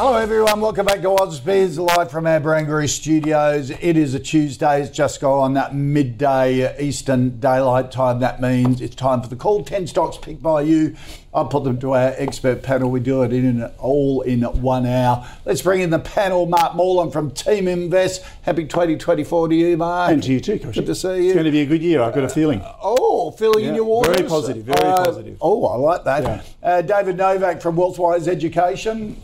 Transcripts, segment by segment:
Hello, everyone. Welcome back to Ausbiz, live from our Barangaroo studios. It is a Tuesday. It's just gone that midday Eastern Daylight Time. That means it's time for the call. 10 stocks picked by you. I put them to our expert panel. We do it in all in one hour. Let's bring in the panel. Mark Moreland from Teaminvest. Happy 2024 to you, Mark. And to you too, Coach. Good to see you. It's going to be a good year. I've got a feeling. Oh, feeling in your waters. very positive, very Uh, positive. Oh, I like that. Yeah. Uh, David Novac from Wealthwise Education.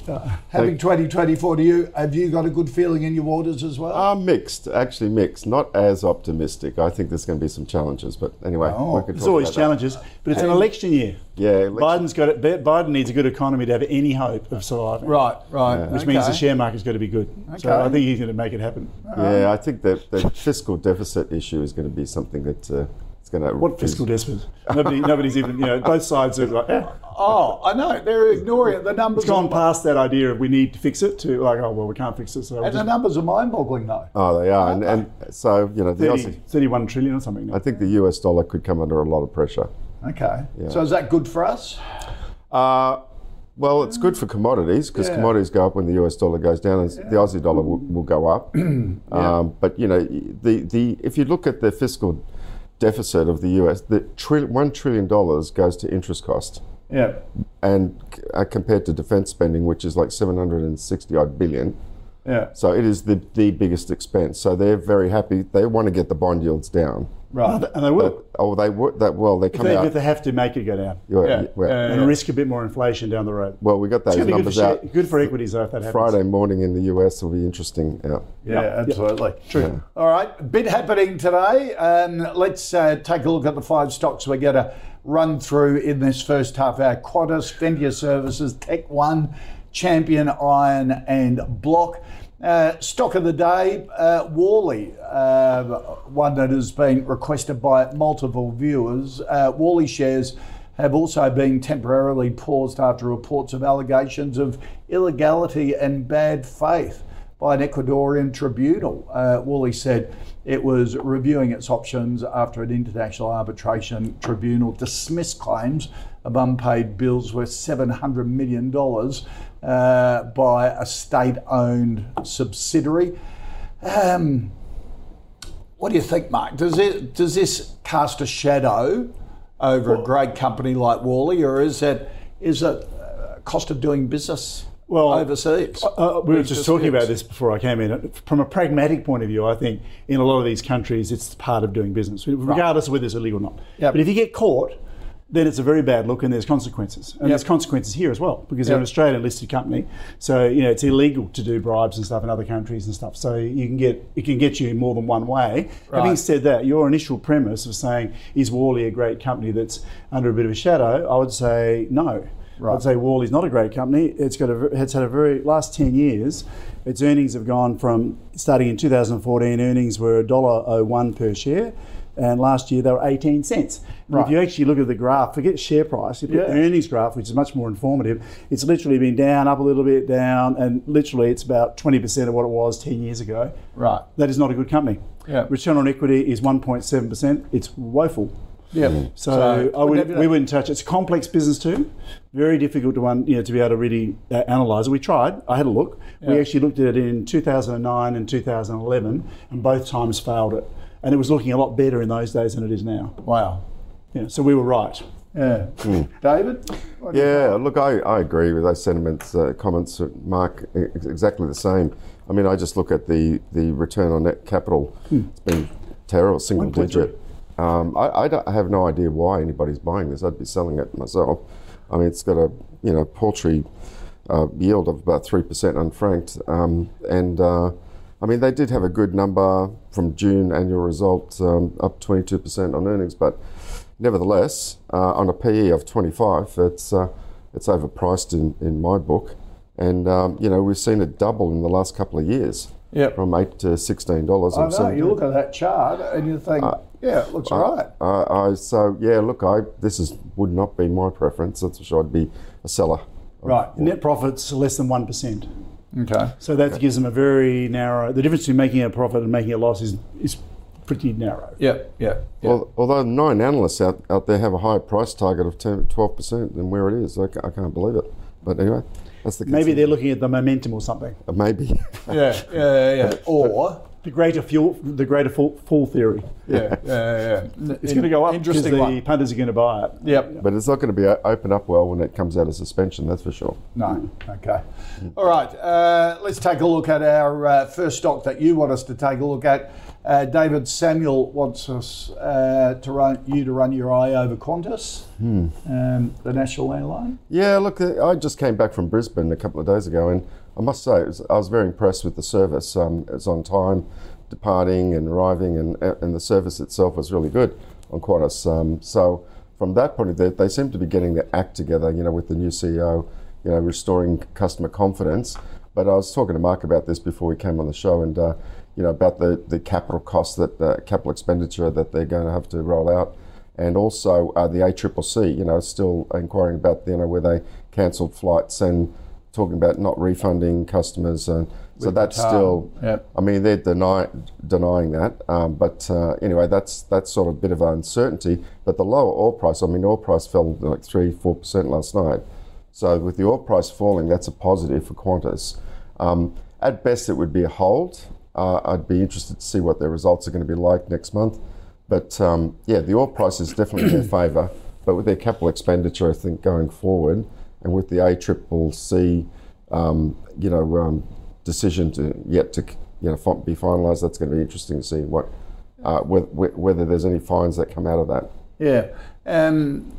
Happy 2024 to you. Have you got a good feeling in your waters as well? Uh, mixed, actually mixed. Not as optimistic. I think there's going to be some challenges, but anyway, Oh. There's always about that. challenges, but it's an election year. Yeah, election- Biden's got it. Biden needs a good economy to have any hope of surviving. right, right. Which means the share market's got to be good. So I think he's going to make it happen. Yeah, I think that the fiscal deficit issue is going to be something that uh, it's going to. What fiscal deficit? Nobody, nobody's even. You know, both sides are like, eh. Oh, I know. They're ignoring it. The numbers It's gone are, past that idea of we need to fix it to like, oh well, we can't fix it. So we'll And the just numbers are mind-boggling, though. Oh, they are, and, and so you know the 30, Aussie. 31 trillion or something. I think the US dollar could come under a lot of pressure. Okay. Yeah. So is that good for us? Uh, well, it's good for commodities because Yeah. commodities go up when the US dollar goes down, and the Aussie dollar will, will go up. um, but you know, the the if you look at the fiscal deficit of the US, the tri- one trillion dollars goes to interest cost, Yeah. and uh, compared to defence spending, which is like seven hundred and sixty odd billion. Yeah. So it is the, the biggest expense. So they're very happy. They want to get the bond yields down. Right. and they will. Oh, they would. That well, they if, come they, out. if they have to make it go down. yeah, Yeah. well, Uh, and risk a bit more inflation down the road. well, we got those It's going good for, numbers share, out. good for equities though if that happens. Friday morning in the US will be interesting. Yeah. Yeah, Yeah. absolutely. True. All right, bit happening today. Um, let's uh, take a look at the five stocks we're going to run through in this first half hour. Qantas, Ventia Services, Tech One, Champion Iron, and Block. Uh, stock of the day, uh, Worley, uh, one that has been requested by multiple viewers. Uh, Worley shares have also been temporarily paused after reports of allegations of illegality and bad faith by an Ecuadorian tribunal. Uh, said it was reviewing its options after an international arbitration tribunal dismissed claims of unpaid bills worth $700 million uh, by a state owned subsidiary. Um, what do you think, Mark? Does it does this cast a shadow over a great company like Worley, or is it is it a cost of doing business Well, overseas? Uh, we were These just talking about this before I came in. From a pragmatic point of view, I think in a lot of these countries, it's part of doing business, regardless of whether it's illegal or not. Yep. But if you get caught, then it's a very bad look, and there's consequences. And there's consequences here as well, because Yep. they're an Australian listed company. So you know it's illegal to do bribes and stuff in other countries and stuff. So you can get it can get you more than one way. Having said that, your initial premise of saying is Worley a great company that's under a bit of a shadow, I would say no. Right. I'd say Worley's not a great company. It's got a, it's had a very last ten years. Its earnings have gone from starting in 2014. Earnings were $1.01 per share, and last year they were 18 cents. Right. If you actually look at the graph, forget share price. if You Yeah. the earnings graph, which is much more informative. It's literally been down, up a little bit, down, and literally it's about 20% of what it was 10 years ago. right. That is not a good company. Yeah. Return on equity is 1.7%. It's woeful. Yeah. So, So, I would, we wouldn't touch it. It's a complex business too. Very difficult to one, you know, to be able to really uh, analyse it. We tried. I had a look. We actually looked at it in 2009 and 2011, and both times failed it. And it was looking a lot better in those days than it is now. Wow. Yeah, so we were right. Yeah. David? What do you Yeah, look, I, I agree with those sentiments, uh, comments, uh, Mark, ex- exactly the same. I mean, I just look at the, the return on net capital. It's been terrible, single 1.3. digit. Um, I, I, don't- I have no idea why anybody's buying this. I'd be selling it myself. I mean, it's got a you know paltry uh, yield of about three percent unfranked, um, and uh, I mean, they did have a good number from June annual results, um, up 22% on earnings, but nevertheless, uh, on a PE of 25, it's uh, it's overpriced in, in my book. And um, you know, we've seen it double in the last couple of years, Yep. from eight to sixteen dollars. I know. You look at that chart and you think, yeah, it looks right. Uh, I, so yeah, look, I this is would not be my preference. That's for sure. I'd be a seller. Right. Net profits less than 1%. Okay. So that gives them a very narrow, the difference between making a profit and making a loss is, is pretty narrow. Yeah, yeah. yep. Well, although nine analysts out, out there have a higher price target of 10, 12% than where it is, I, I can't believe it. But anyway, that's the Maybe they're looking at the momentum or something. Uh, maybe. yeah. Yeah. Yeah. yeah. Or The greater fool, the greater fool, fool theory. yeah. Yeah. Yeah. It's going to go up because Interesting the one. punters are going to buy it. Yep. but it's not going to be o- open up well when it comes out of suspension. That's for sure. No. Okay. All right. Uh, let's take a look at our uh, first stock that you want us to take a look at. Uh, David Samuel wants us uh, to run you to run your eye over Qantas, um, the national airline. Yeah, look, uh, I just came back from Brisbane a couple of days ago, and I must say, was, I was very impressed with the service. Um, it was on time, departing and arriving, and, and the service itself was really good on Qantas. Um, so, from that point of view, they seem to be getting their act together, you know, with the new CEO, you know, restoring customer confidence. But I was talking to Mark about this before we came on the show, and uh, you know about the, the capital costs that uh, capital expenditure that they're going to have to roll out, and also uh, the ACCC. You know, still inquiring about you know where they cancelled flights and talking about not refunding customers, and so With that's still. Yep. I mean, they're deny, denying that, um, but uh, anyway, that's that's sort of a bit of uncertainty. But the lower oil price, I mean, oil price fell like three, four percent last night. So with the oil price falling, that's a positive for Qantas. Um, at best, it would be a hold. Uh, I'd be interested to see what their results are going to be like next month. But um, yeah, the oil price is definitely in their favour. But with their capital expenditure, I think going forward, and with the ACCC, um, you know, um, decision to yet to you know be finalised, that's going to be interesting to see what uh, whether, whether there's any fines that come out of that. Yeah, um,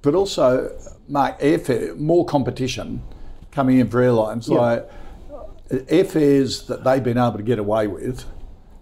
but also, Mark, airfare more competition coming in for airlines. Yeah. Like airfares that they've been able to get away with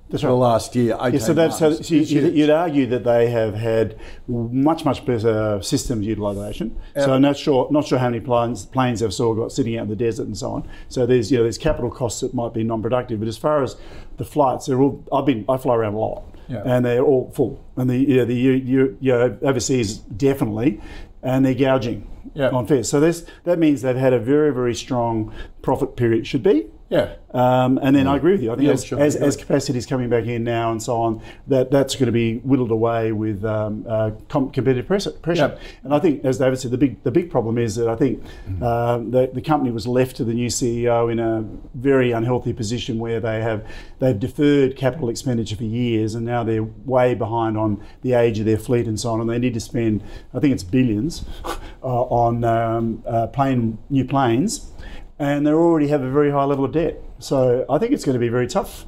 That's for the last year. 18 Yeah, so that's so, so you, is huge. you'd argue that they have had much much better systems utilisation. So I'm not sure not sure how many planes planes they've still got sitting out in the desert and so on. So there's you know there's capital costs that might be non-productive, but as far as the flights, they're all I've been I fly around a lot, Yeah. and they're all full. And the you know, the you, you, you know, overseas definitely, and they're gouging Yeah. on fares. So this that means they've had a very very strong profit period. Should be. Yeah. Um, and then I agree with you. I think Yeah, as, sure. as, as capacity is coming back in now and so on, that that's going to be whittled away with um, uh, com- competitive pressure. pressure. Yeah. And I think, as David said, the big the big problem is that I think Mm-hmm. um, the, the company was left to the new CEO in a very unhealthy position where they have they've deferred capital expenditure for years and now they're way behind on the age of their fleet and so on, and they need to spend I think it's billions uh, on um, uh, plane new planes and they already have a very high level of debt. So I think it's going to be very tough.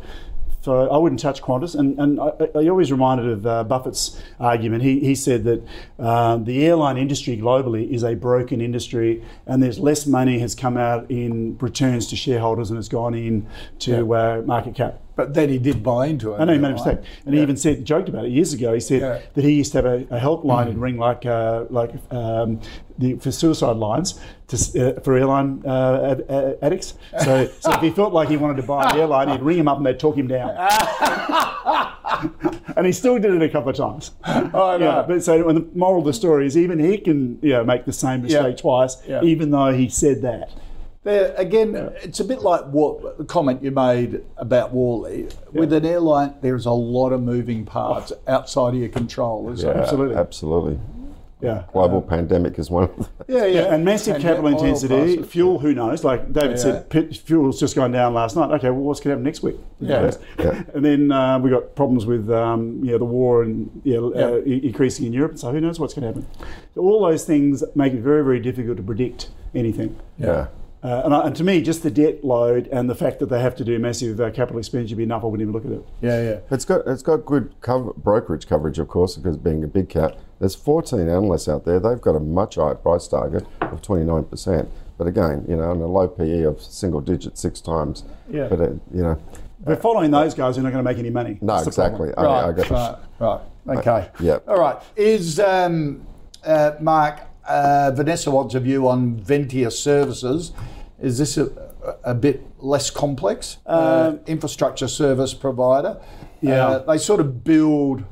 So I wouldn't touch Qantas. And, and I, I always reminded of uh, Buffett's argument. He, he said that um, the airline industry globally is a broken industry, and there's less money has come out in returns to shareholders than has gone in to uh, market cap. But then he did buy into it. I know he made a mistake, and he even said joked about it years ago. He said Yeah. that he used to have a, a helpline and ring like uh, like um, the, for suicide lines to, uh, for airline uh, ad, ad- addicts. So, so if he felt like he wanted to buy an airline, he'd ring him up and they'd talk him down. and he still did it a couple of times. Know. Yeah, but so the moral of the story is even he can you know, make the same mistake Yeah. twice, Yeah. even though he said that. There, again, it's a bit like what the comment you made about Worley. With an airline, there's a lot of moving parts outside of your control. Isn't Yeah, there? Absolutely. absolutely. Yeah. Global pandemic is one of the, Yeah, yeah. Yeah, and massive And capital intensity. prices. Fuel, who knows? Like David Yeah. said, pet, fuel's just gone down last night. Okay, well, what's going to happen next week? Yeah. Yeah. And then uh, we got problems with um, you know, the war and you know, uh, Yeah. increasing in Europe. So who knows what's going to happen? So all those things make it very, very difficult to predict anything. yeah. Uh, and, I, and to me, just the debt load and the fact that they have to do massive uh, capital expenditure be enough. I wouldn't even look at it. Yeah, yeah. It's got it's got good cover, brokerage coverage, of course, because being a big cap. There's 14 analysts out there. They've got a much higher price target of 29%. But again, you know, on a low PE of single digit six times. Yeah. But uh, you know, But following those guys, we're not going to make any money. No, That's exactly. I, I Right, got right, right. Okay. yeah. All right. Is um, uh, Mark uh, Vanessa? wants your view on Ventia Services? Is this a, a bit less complex? uh, infrastructure service provider. Yeah. Uh, they sort of build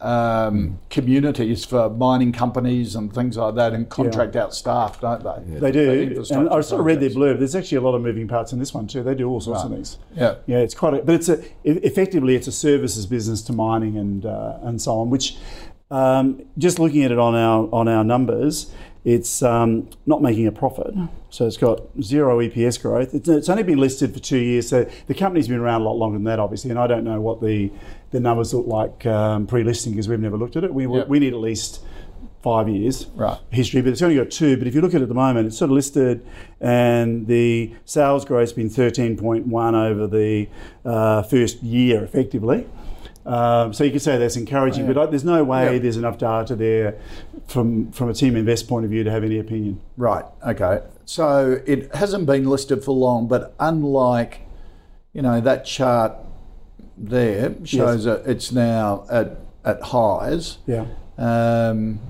um, communities for mining companies and things like that, and contract out staff, don't they? They For do. And I sort of read their blurb. There's actually a lot of moving parts in this one too. They do all sorts of things. Yeah. Yeah, it's quite a, but it's a, effectively it's a services business to mining and uh, and so on. Which, um, just looking at it on our on our numbers, it's um, not making a profit. So it's got zero EPS growth. It's, it's only been listed for two years, so the company's been around a lot longer than that, obviously. And I don't know what the the numbers look like um, pre-listing because we've never looked at it. We Yeah. we need at least five years Right. history, but it's only got two. But if you look at it at the moment, it's sort of listed, and the sales growth's been 13.1 over the uh, first year, effectively. Um, so you could say that's encouraging, but like, there's no way Yeah. there's enough data there from from a Teaminvest point of view to have any opinion. Right. Okay. So it hasn't been listed for long, but unlike, you know, that chart there shows that it's now at at highs. Yeah. Um,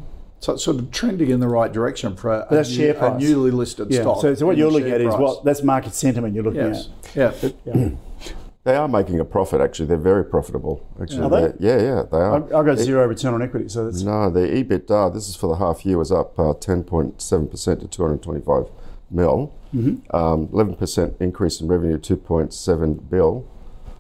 so it's sort of trending in the right direction for a, new- a newly listed Yeah. stock. So, so what you're looking at is price. what that's market sentiment you're looking Yes. at. Yeah. Yeah. They are making a profit. Actually, they're very profitable. Actually, Are they? Yeah, yeah, they are. I've got zero return on equity, so that's No, the EBITDA, this is for the half year, was up uh, 10.7% to 225 mil. Mm-hmm. Um, 11% increase in revenue, 2.7 bill.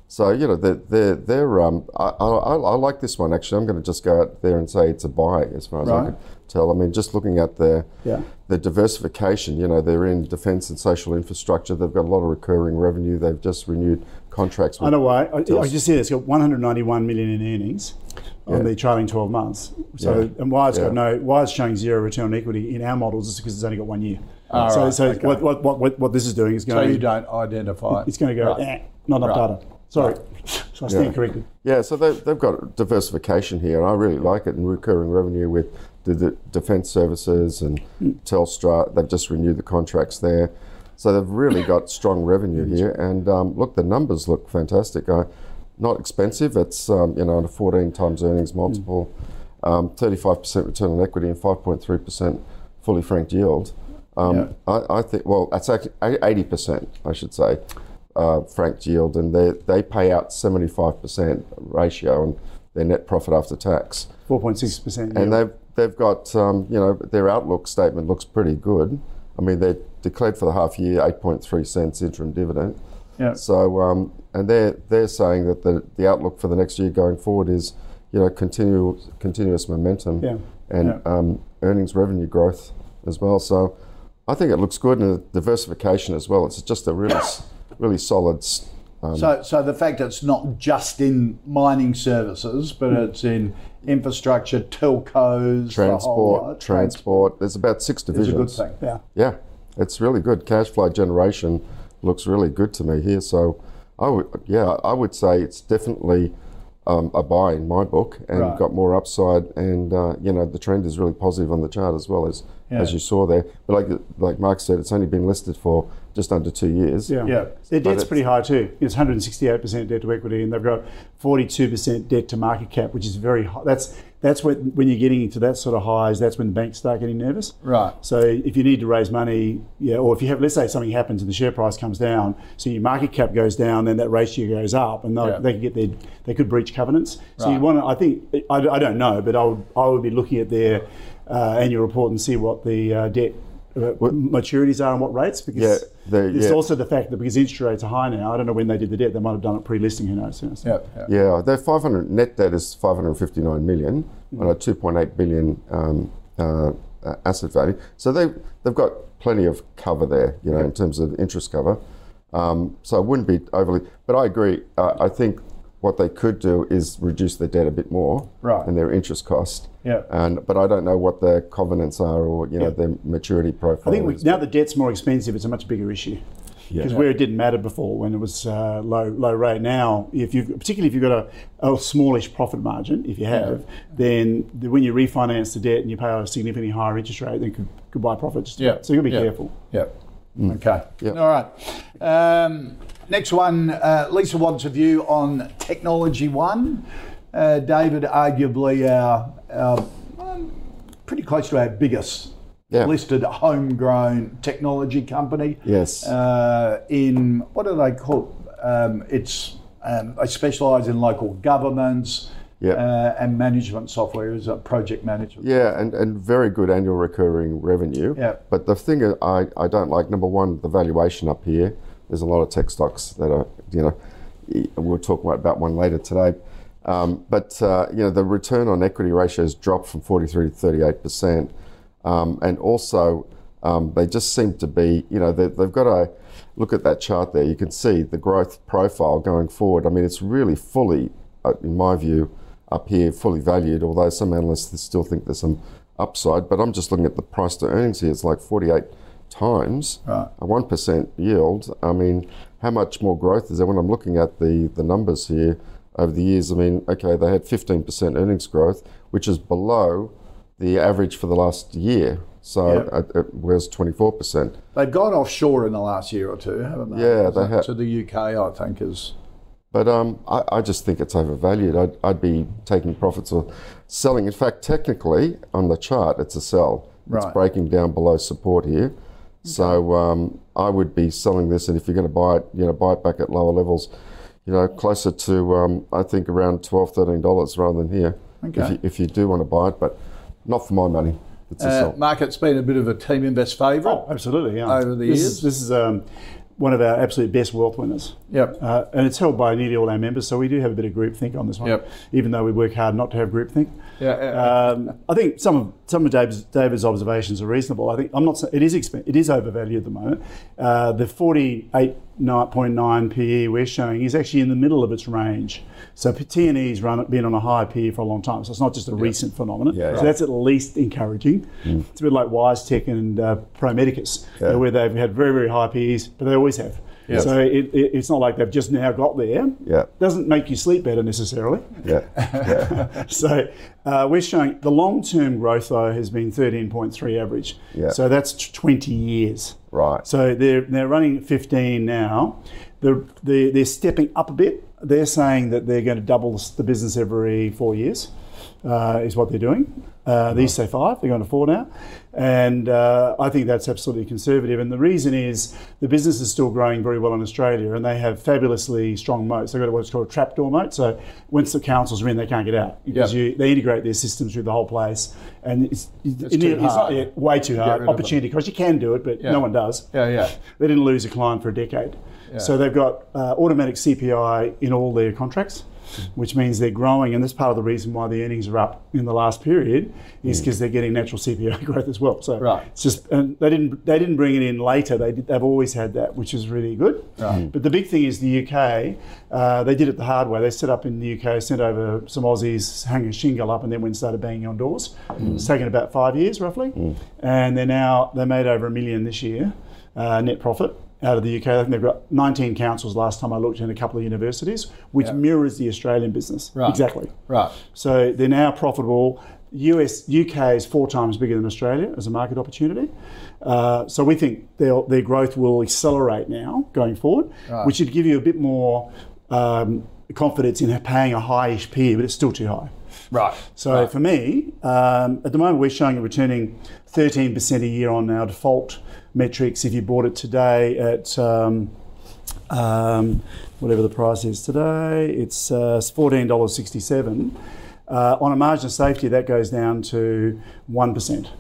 So, you know, they're, they're, they're um, I, I, I like this one actually. I'm going to just go out there and say it's a buy as far as I can tell. I mean, just looking at their, Yeah. the diversification, you know, they're in defence and social infrastructure. They've got a lot of recurring revenue. They've just renewed contracts with I know why. I, I just see it's got 191 million in earnings on the trailing 12 months. So, Yeah. and why it's Yeah. got no, why it's showing zero return on equity in our models is because it's only got one year. Ah, so, right, so okay. what, what, what, what, what this is doing is going. So going. you don't identify. it's going to go. Right. Eh, not enough Right. data. Sorry, so I stand Yeah. corrected. Yeah, so they've, they've got diversification here, and I really like it, and recurring revenue with the, the defence services and Telstra. They've just renewed the contracts there. So they've really got strong revenue here. And um, look, the numbers look fantastic. Uh, not expensive. It's, um, you know, a 14 times earnings multiple, um, 35% return on equity, and 5.3% fully franked yield. Um, I, I think, well, that's actually 80%, I should say uh, franked yield, and they they pay out seventy five percent ratio on their net profit after tax, 4.6 percent. and they've they've got um, you know their outlook statement looks pretty good. I mean they declared for the half year eight point three cents interim dividend. Yeah. So um, and they're they're saying that the the outlook for the next year going forward is you know continual continuous momentum Yeah. and Um, earnings revenue growth as well. So I think it looks good and the diversification as well. It's just a really really solid. Um, So, so the fact it's not just in mining services, but it's in infrastructure, telcos, the whole transport, transport. There's about six is a good divisions. thing. yeah. Yeah, it's really good. Cash flow generation looks really good to me here. So, I would, yeah, I would say it's definitely um, a buy in my book, and Right. got more upside. And uh, you know, the trend is really positive on the chart as well as as you saw there. But like like Mark said, it's only been listed for just under two years. Yeah. Yeah. Their debt's it's- pretty high too. It's 168% debt to equity, and they've got 42% debt to market cap, which is very high. That's that's when when you're getting into that sort of highs. That's when the banks start getting nervous. Right. So if you need to raise money, yeah, or if you have, let's say something happens and the share price comes down, so your market cap goes down, then that ratio goes up, and Yeah. they can get their, they could breach covenants. So you want to, I think, I, I don't know, but I would, I would be looking at their uh, annual report and see what the uh, debt uh, maturities are and what rates, because Yeah, they- there's yeah. also the fact that because interest rates are high now, I don't know when they did the debt, they might have done it pre-listing, who knows? you know, so- Yeah. yeah. Yeah, their 500 net debt is 559 million on a 2.8 billion um, uh, uh, asset value. So they they've got plenty of cover there, you know, in terms of interest cover. Um, so it wouldn't be overly, but I agree. Uh, I think what they could do is reduce their debt a bit more Right. and their interest cost. Yeah. And but I don't know what their covenants are or you know Yeah. their maturity profile. I think we, is. now the debt's more expensive, it's a much bigger issue. Because where it didn't matter before, when it was uh, low low rate, now if you particularly if you've got a, a smallish profit margin, if you have, then the, when you refinance the debt and you pay a significantly higher interest rate, then could, could buy profit. Just Yeah. So you've got to be Yeah. careful. Yeah. Okay. Yeah. All right. Um, next one. Uh, Lisa wants a view on Technology One. Uh, David, arguably our, our um, pretty close to our biggest Yeah. listed homegrown technology company. Yes. Uh, in what do they call? Um, it's um, they specialise in local governments. Yeah. Uh, and management software is a project management. Yeah, and, and very good annual recurring revenue. Yeah. But the thing I, I don't like, number one, the valuation up here. There's a lot of tech stocks that are, you know, we'll talk about one later today. Um, but, uh, you know, the return on equity ratio has dropped from 43 to 38%. Um, and also, um, they just seem to be, you know, they, they've got a look at that chart there. You can see the growth profile going forward. I mean, it's really fully, uh, in my view, up here, fully valued. Although some analysts still think there's some upside, but I'm just looking at the price to earnings here. It's like 48 times Right. a one percent yield. I mean, how much more growth is there? When I'm looking at the the numbers here over the years, I mean, okay, they had 15% earnings growth, which is below the average for the last year. So Yeah. it, it was 24%. They've gone offshore in the last year or two, haven't they? Yeah, they have. To the UK, I think is. But um, I, I just think it's overvalued. I'd, I'd be taking profits or selling. In fact, technically, on the chart, it's a sell. Right. It's breaking down below support here. So um, I would be selling this, and if you're going to buy it, you know, buy it back at lower levels, you know, closer to um, I think around 12 dollars rather than here. If, you, if you do want to buy it, but not for my money. It's a Uh, sell. market's been a bit of a Teaminvest favourite. Oh, absolutely. Yeah. Over the this years. is, this is um, one of our absolute best wealth winners. Yep. Uh, and it's held by nearly all our members, so we do have a bit of groupthink on this one. Yep. Even though we work hard not to have groupthink. Yeah, yeah. Um, I think some of some of David's, David's observations are reasonable. I think I'm not. It is expen- It is overvalued at the moment. Uh, the 48.9 PE we're showing is actually in the middle of its range. So TNE's run been on a high PE for a long time. So it's not just a recent phenomenon. Yeah, so yeah. that's at least encouraging. It's a bit like WiseTech and uh, Pro Medicus, Yeah. where they've had very very high PEs, but they always have. Yeah. So it, it, it's not like they've just now got there. Yeah. Doesn't make you sleep better necessarily. Yeah. yeah. So uh, we're showing the long-term growth though has been 13.3 average. Yeah. So that's 20 years. Right. So they're they're running at 15 now. They're, they're, they're stepping up a bit. They're saying that they're going to double the business every four years, uh, is what they're doing. Uh, they used to say five, they're going to four now. And uh, I think that's absolutely conservative. And the reason is the business is still growing very well in Australia and they have fabulously strong moats. They've got what's called a trapdoor moat. So once the councils are in, they can't get out because Yep. you, they integrate their systems through the whole place. And it's, It's it- it's not- yeah, way too hard. rid of them. Opportunity because you can do it, but Yeah. no one does. yeah, yeah. They didn't lose a client for a decade. So they've got uh, automatic CPI in all their contracts, which means they're growing. And that's part of the reason why the earnings are up in the last period is because they're getting natural CPI growth as well. So Mm. Right. it's just, and they didn't, they didn't bring it in later. They did, they've always had that, which is really good. Right. But the big thing is the UK, uh, they did it the hard way. They set up in the UK, sent over some Aussies, hung a shingle up, and then went and started banging on doors. It's taken about five years roughly. And they're now, they made over a million this year uh, net profit out of the UK. I think they've got 19 councils last time I looked in a couple of universities, which Yeah. mirrors the Australian business. Right. Exactly. Right. So they're now profitable. US, UK is four times bigger than Australia as a market opportunity. Uh, so we think their, their growth will accelerate now going forward, Right. which should give you a bit more um, confidence in paying a high-ish PE, but it's still too high. Right. So Right. for me, um, at the moment we're showing a returning 13% a year on our default metrics. If you bought it today at um, um, whatever the price is today, it's uh, $14.67. Uh, on a margin of safety, that goes down to 1%.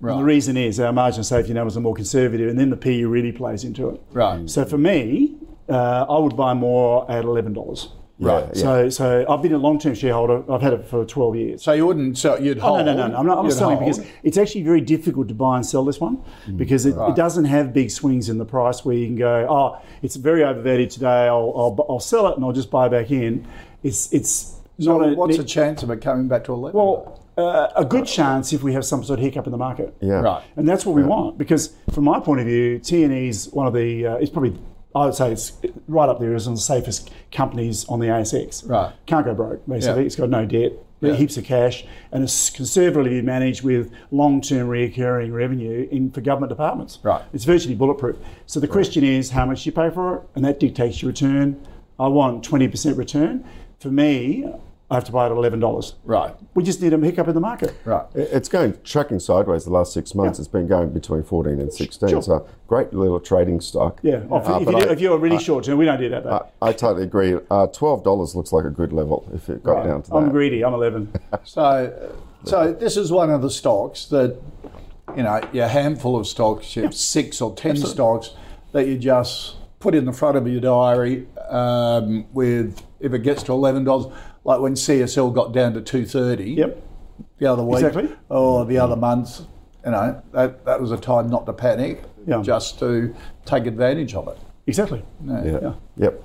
Right. And the reason is our margin of safety numbers are more conservative, and then the PE really plays into it. Right. So for me, uh, I would buy more at $11. Right. Yeah. So, so I've been a long-term shareholder. I've had it for 12 years. So you wouldn't sell, you'd Oh, hold. no, no, no, no. I'm not, I'm not selling hold. because it's actually very difficult to buy and sell this one because it, Right. it doesn't have big swings in the price where you can go, oh, it's very overvalued today. I'll, I'll, I'll sell it and I'll just buy back in. It's it's So not what's the chance of it coming back to 11? well uh, a good chance if we have some sort of hiccup in the market. Yeah. Right. And that's what we want because, from my point of view, T and E is one of the. Uh, it's probably Oh, I would say it's right up there as one of the safest companies on the ASX. Right. Can't go broke, basically. Yeah. It's got no debt, Yeah. heaps of cash, and it's conservatively managed with long term recurring revenue in for government departments. Right. It's virtually bulletproof. So the question is how much you pay for it, and that dictates your return. I want 20% return. For me, I have to buy it at $11. Right. We just need a hiccup in the market. Right. It's going tracking sideways the last six months. It's been going between 14 and 16. Sure. So great little trading stock. Yeah. Oh, Uh, if, but you, I- if you're really short term, we don't do that though. I, I totally agree. Uh, Twelve dollars looks like a good level if it got Right. down to that. I'm greedy. I'm 11. So, so this is one of the stocks that, you know, your handful of stocks, you have six or ten stocks that you just put in the front of your diary um, with, if it gets to $11, like when CSL got down to 230 yep. the other week Exactly. or the other month, you know, that, that was a time not to panic, Yeah. just to take advantage of it. Exactly. Yeah. Yep.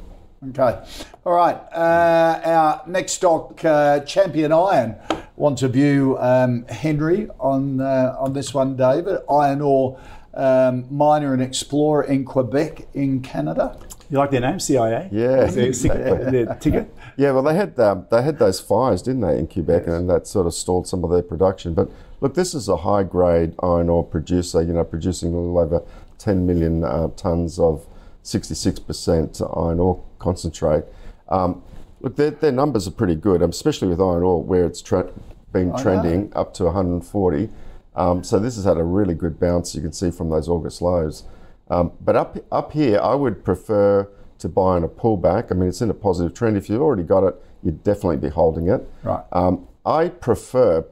Okay. All right. Uh, our next stock, uh, Champion Iron, wants to view um, Henry on uh, on this one, David. Iron ore um, miner and explorer in Quebec, in Canada. You like their name, CIA? Yeah. Their, ticket- their ticket. Yeah, well, they had um, they had those fires, didn't they, in Quebec, and that sort of stalled some of their production. But look, this is a high grade iron ore producer. You know, producing a little over 10 million uh, tons of 66% iron ore concentrate. Um, look, their, their numbers are pretty good, um, especially with iron ore, where it's tra- been know. trending up to 140. Um, so this has had a really good bounce. You can see from those August lows. Um, but up up here, I would prefer to buy on a pullback. I mean, it's in a positive trend. If you've already got it, you'd definitely be holding it. Right. Um, I prefer.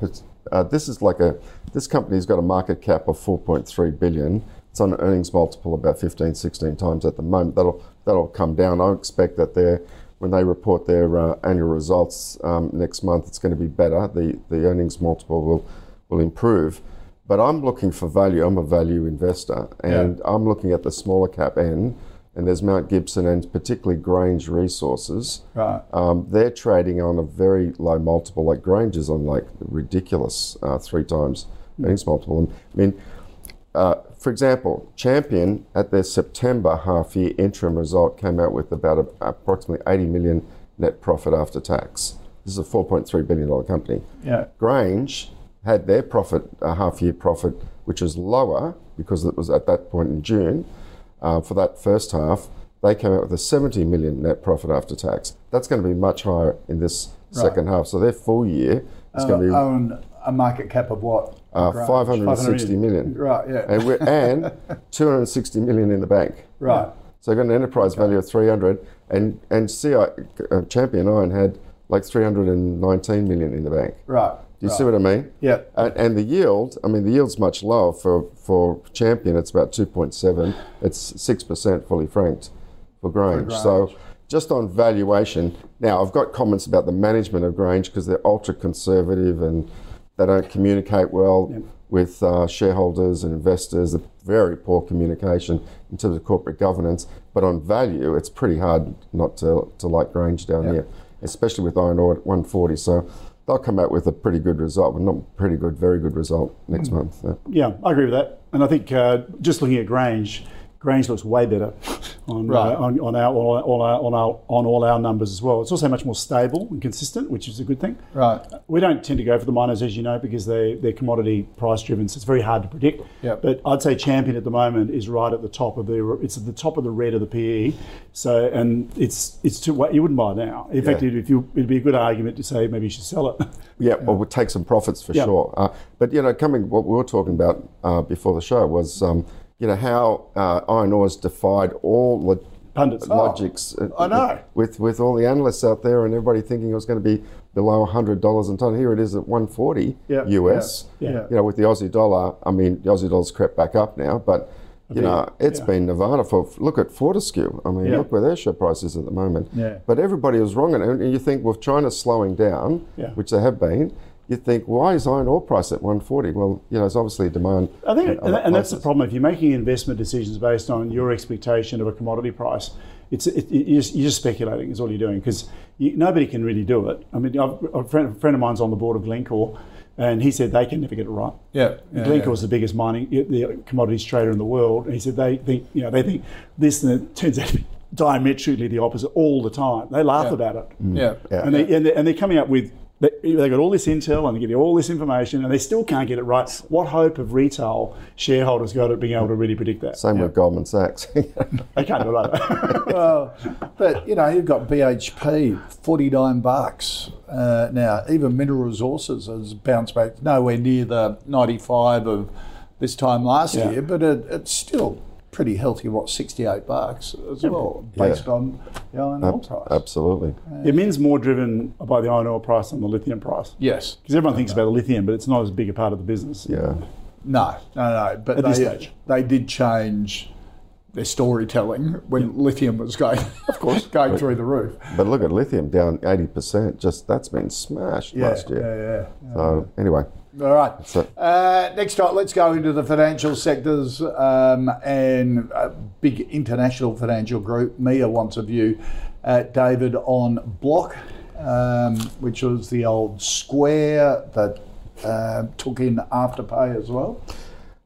Uh, this is like a. This company's got a market cap of 4.3 billion. It's on an earnings multiple about 15, 16 times at the moment. That'll that'll come down. I expect that they're when they report their uh, annual results um, next month, it's going to be better. The the earnings multiple will will improve. But I'm looking for value. I'm a value investor, and I'm looking at the smaller cap end. And there's Mount Gibson and particularly Grange Resources. Right. Um, they're trading on a very low multiple. Like Grange is on like ridiculous uh, three times earnings multiple. I mean, uh, for example, Champion at their September half year interim result came out with about a, approximately 80 million net profit after tax. This is a 4.3 billion dollar company. Yeah. Grange had their profit, a half year profit, which was lower because it was at that point in June uh, for that first half. They came out with a 70 million net profit after tax. That's going to be much higher in this second half. So their full year is going to be own a market cap of what? uh, Grange. 560 million. Right. Yeah. And, we're, and 260 million in the bank. right. So you've got an enterprise value of 300, and and CI, uh, Champion Iron had like 319 million in the bank. Right. Do you see what I mean? Yeah. And, and the yield, I mean, the yield's much lower for, for Champion. It's about 2.7. It's 6% fully franked for Grange. So just on valuation, now I've got comments about the management of Grange because they're ultra conservative and they don't communicate well with uh, shareholders and investors. Very poor communication in terms of corporate governance. But on value, it's pretty hard not to, to like Grange down here, especially with iron ore at 140. So they'll come out with a pretty good result, well, not pretty good, very good result next month. Yeah. Yeah, I agree with that. And I think uh, just looking at Grange, Grange looks way better on, Right. uh, on, on, our, all, all our, on, our, on all our numbers as well. It's also much more stable and consistent, which is a good thing. Right. We don't tend to go for the miners, as you know, because they, they're commodity price driven, so it's very hard to predict. Yep. But I'd say Champion at the moment is right at the top of the it's at the top of the red of the PE. So and it's it's too you wouldn't buy now. In fact, Yeah. if you it'd be a good argument to say maybe you should sell it. Yeah, well, we'll take some profits for Yeah. sure. Uh, but you know, coming what we were talking about uh, before the show was, um, you know, how uh, iron ore has defied all lo- Pundits. logics. uh, I know. With with all the analysts out there and everybody thinking it was going to be below hundred dollars a ton. Here it is at one forty Yeah, US. yeah, yeah. You know, with the Aussie dollar, I mean, the Aussie dollar's crept back up now, but. You know, it's yeah. been Nevada for. Look at Fortescue. I mean, Yeah. look where their share price is at the moment. Yeah. But everybody was wrong, and and you think with China slowing down, Yeah. which they have been, you think why is iron ore price at 140? Well, you know, it's obviously demand. I think, and, other and that's the problem. If you're making investment decisions based on your expectation of a commodity price, it's it, it- you're, just, you're just speculating. Is all you're doing because nobody can really do it. I mean, I've, a friend, a friend of mine's on the board of Glencore. and he said they can never get it right. Yeah, yeah, Glencore's the biggest mining, the commodities trader in the world, and he said they think, you know, they think this, and it turns out to be diametrically the opposite all the time. They laugh Yeah. about it, yeah, Yeah. and, they, and, they, and they're coming up with. They, they got all this intel and they give you all this information, and they still can't get it right. What hope have retail shareholders got at being able to really predict that? Same with Goldman Sachs. They can't do it either. well, but you know, you've got BHP, 49 bucks. Uh, now, even Mineral Resources has bounced back nowhere near the 95 of this time last Yeah. year, but it, it's still pretty healthy, what, 68 bucks as well, Yeah. based on the iron ore price. Absolutely. it means more driven by the iron ore price than the lithium price. Yes. Because everyone thinks about the lithium, but it's not as big a part of the business. Yeah. No, no, no. But At they, this stage. they did change their storytelling when lithium was going, of course, going through the roof. But look at lithium down 80%. Just that's been smashed Yeah, last year. yeah, yeah. So anyway, All right. Uh, next up, let's go into the financial sectors um, and a big international financial group. Mia wants a view, uh, David, on Block, um, which was the old Square that uh, took in Afterpay as well,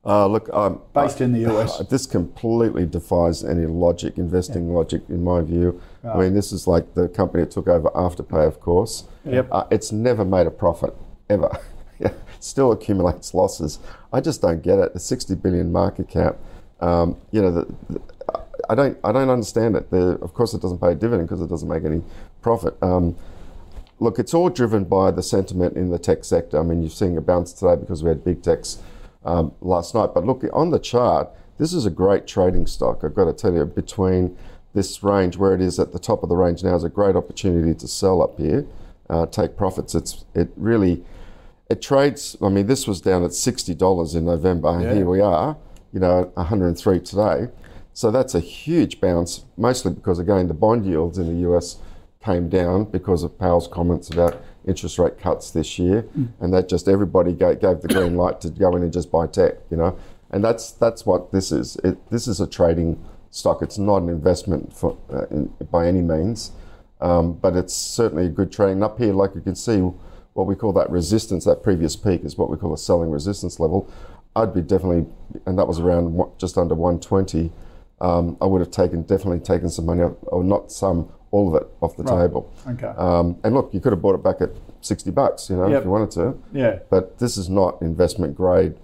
uh, look, um, based in the US. This completely defies any logic, investing logic, in my view. I mean, this is like the company that took over Afterpay, of course. Yep. Uh, it's never made a profit, ever. Still accumulates losses. I just don't get it. The 60 billion market cap. Um, you know, the, the, I don't. I don't understand it. The, of course, it doesn't pay a dividend because it doesn't make any profit. Um, look, it's all driven by the sentiment in the tech sector. I mean, you're seeing a bounce today because we had big techs um, last night. But look, on the chart, this is a great trading stock. I've got to tell you, between this range where it is at the top of the range now is a great opportunity to sell up here, uh, take profits. It's it really it trades. I mean, this was down at sixty dollars in November, and Yeah. here we are. You know, one hundred and three today. So that's a huge bounce, mostly because again the bond yields in the US came down because of Powell's comments about interest rate cuts this year, and that just everybody gave, gave the green light to go in and just buy tech. You know, and that's that's what this is. It, this is a trading stock. It's not an investment for, uh, in, by any means, um, but it's certainly a good trading. And up here, like you can see, what we call that resistance, that previous peak, is what we call a selling resistance level. I'd be definitely, and that was around just under 120. Um, I would have taken definitely taken some money, out, or not some, all of it off the table. Okay. Um, and look, you could have bought it back at 60 bucks, you know, Yep. if you wanted to. Yeah. But this is not investment grade,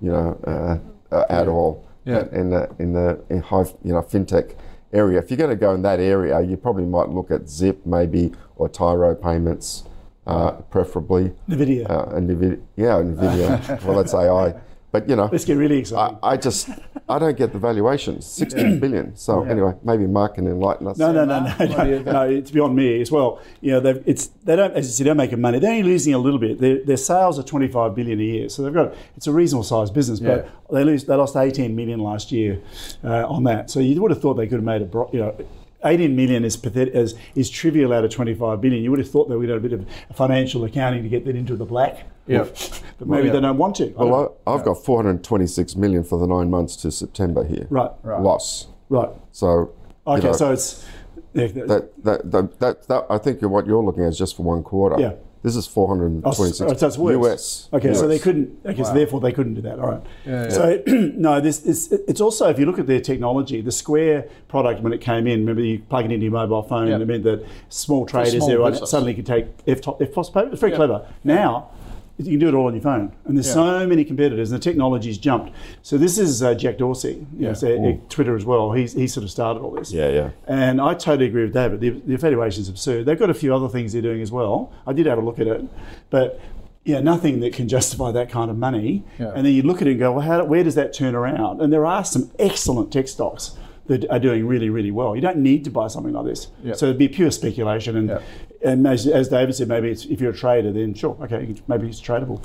you know, uh, uh, at all. Yeah. In the in the in high, you know, fintech area. If you're going to go in that area, you probably might look at Zip maybe or Tyro Payments, uh, preferably. Nvidia. Uh, and Nvidia, yeah, Nvidia. well, that's AI. But you know, Let's get really excited. I, I just I don't get the valuations. 16 billion. So anyway, maybe Mark can enlighten us. No, no, no, no, What do you no, no. It's beyond me as well. You know, they've, it's they don't, as you said, they're making money. They're only losing a little bit. Their, their sales are twenty five billion a year, so they've got it's a reasonable sized business. But they lose they lost eighteen million last year uh, on that. So you would have thought they could have made a bro- you know. 18 million is pathetic, is, is trivial out of 25 billion. You would have thought that we'd have a bit of financial accounting to get that into the black. Yeah. But maybe Yeah. they don't want to. Well, I I've got 426 million for the nine months to September here. right, Right. Loss. right. So. you Okay, know, so it's. yeah, that, that, that, that, that, I think what you're looking at is just for one quarter. Yeah. This is Oh, 426 so it's worse. US. Okay, so they couldn't. Okay, so therefore they couldn't do that. All right. Yeah, So no, this is. It's also if you look at their technology, the Square product when it came in. Remember, you plug it into your mobile phone, Yeah. and it meant that small traders small there right, suddenly could take F F payment. It's very Yeah. clever. Now. You can do it all on your phone, and there's Yeah. so many competitors, and the technology's jumped. So this is uh, Jack Dorsey, you know, uh, Twitter as well. He's he sort of started all this. Yeah, yeah. And I totally agree with David. The, the evaluation is absurd. They've got a few other things they're doing as well. I did have a look at it, but yeah, nothing that can justify that kind of money. Yeah. And then you look at it and go, well, how, where does that turn around? And there are some excellent tech stocks that are doing really, really well. You don't need to buy something like this. Yeah. So it'd be pure speculation. And Yeah. And as, as David said, maybe it's, if you're a trader, then sure, okay, maybe it's tradable.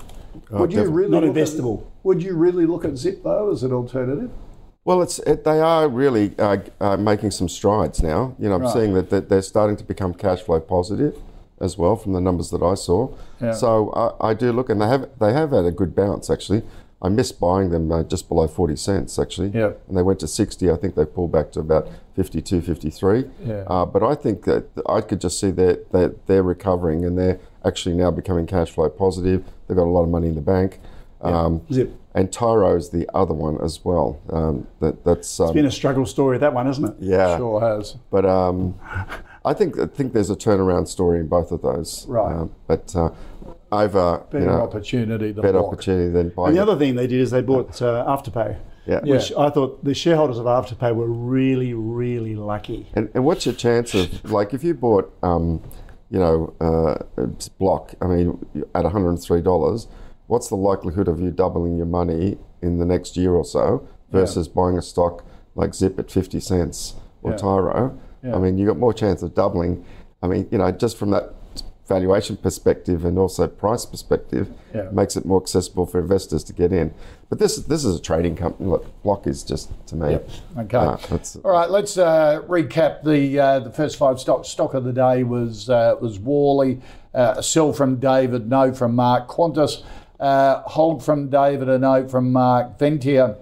Would you definitely. really Not look at- investable. would you really look at Zip though as an alternative? Well, it's it, they are really uh, uh, making some strides now. You know, I'm Right. seeing that, that they're starting to become cash flow positive as well from the numbers that I saw. Yeah. So I, I do look, and they have they have had a good bounce actually. I missed buying them uh, just below 40 cents actually. Yeah. And they went to 60. I think they pulled back to about 52, 53. Yeah. Uh, but I think that I could just see that that they're recovering and they're actually now becoming cash flow positive. They've got a lot of money in the bank. Um, Zip. and Tyro is the other one as well. Um, that, that's um, It's been a struggle story, that one, isn't it? yeah. It Sure has. But um, I think I think there's a turnaround story in both of those. Right. Um, but uh, over Better you know, opportunity to better block. opportunity than buying. And the it. other thing they did is they bought uh, Afterpay, yeah. which I thought the shareholders of Afterpay were really, really lucky. And, and what's your chance of like if you bought, um, you know, uh, block? I mean, at one hundred and three dollars, what's the likelihood of you doubling your money in the next year or so versus buying a stock like Zip at fifty cents or Yeah. Tyro? Yeah. I mean, you got more chance of doubling. I mean, you know, just from that valuation perspective and also price perspective, Yeah. makes it more accessible for investors to get in. But this this is a trading company. Look, Block is just to me. Okay. uh, All right, let's uh, recap the uh, the first five stocks. Stock of the day was uh, was Worley, uh, a sell from David, no from Mark. Qantas, uh, hold from David, a no from Mark. Ventia,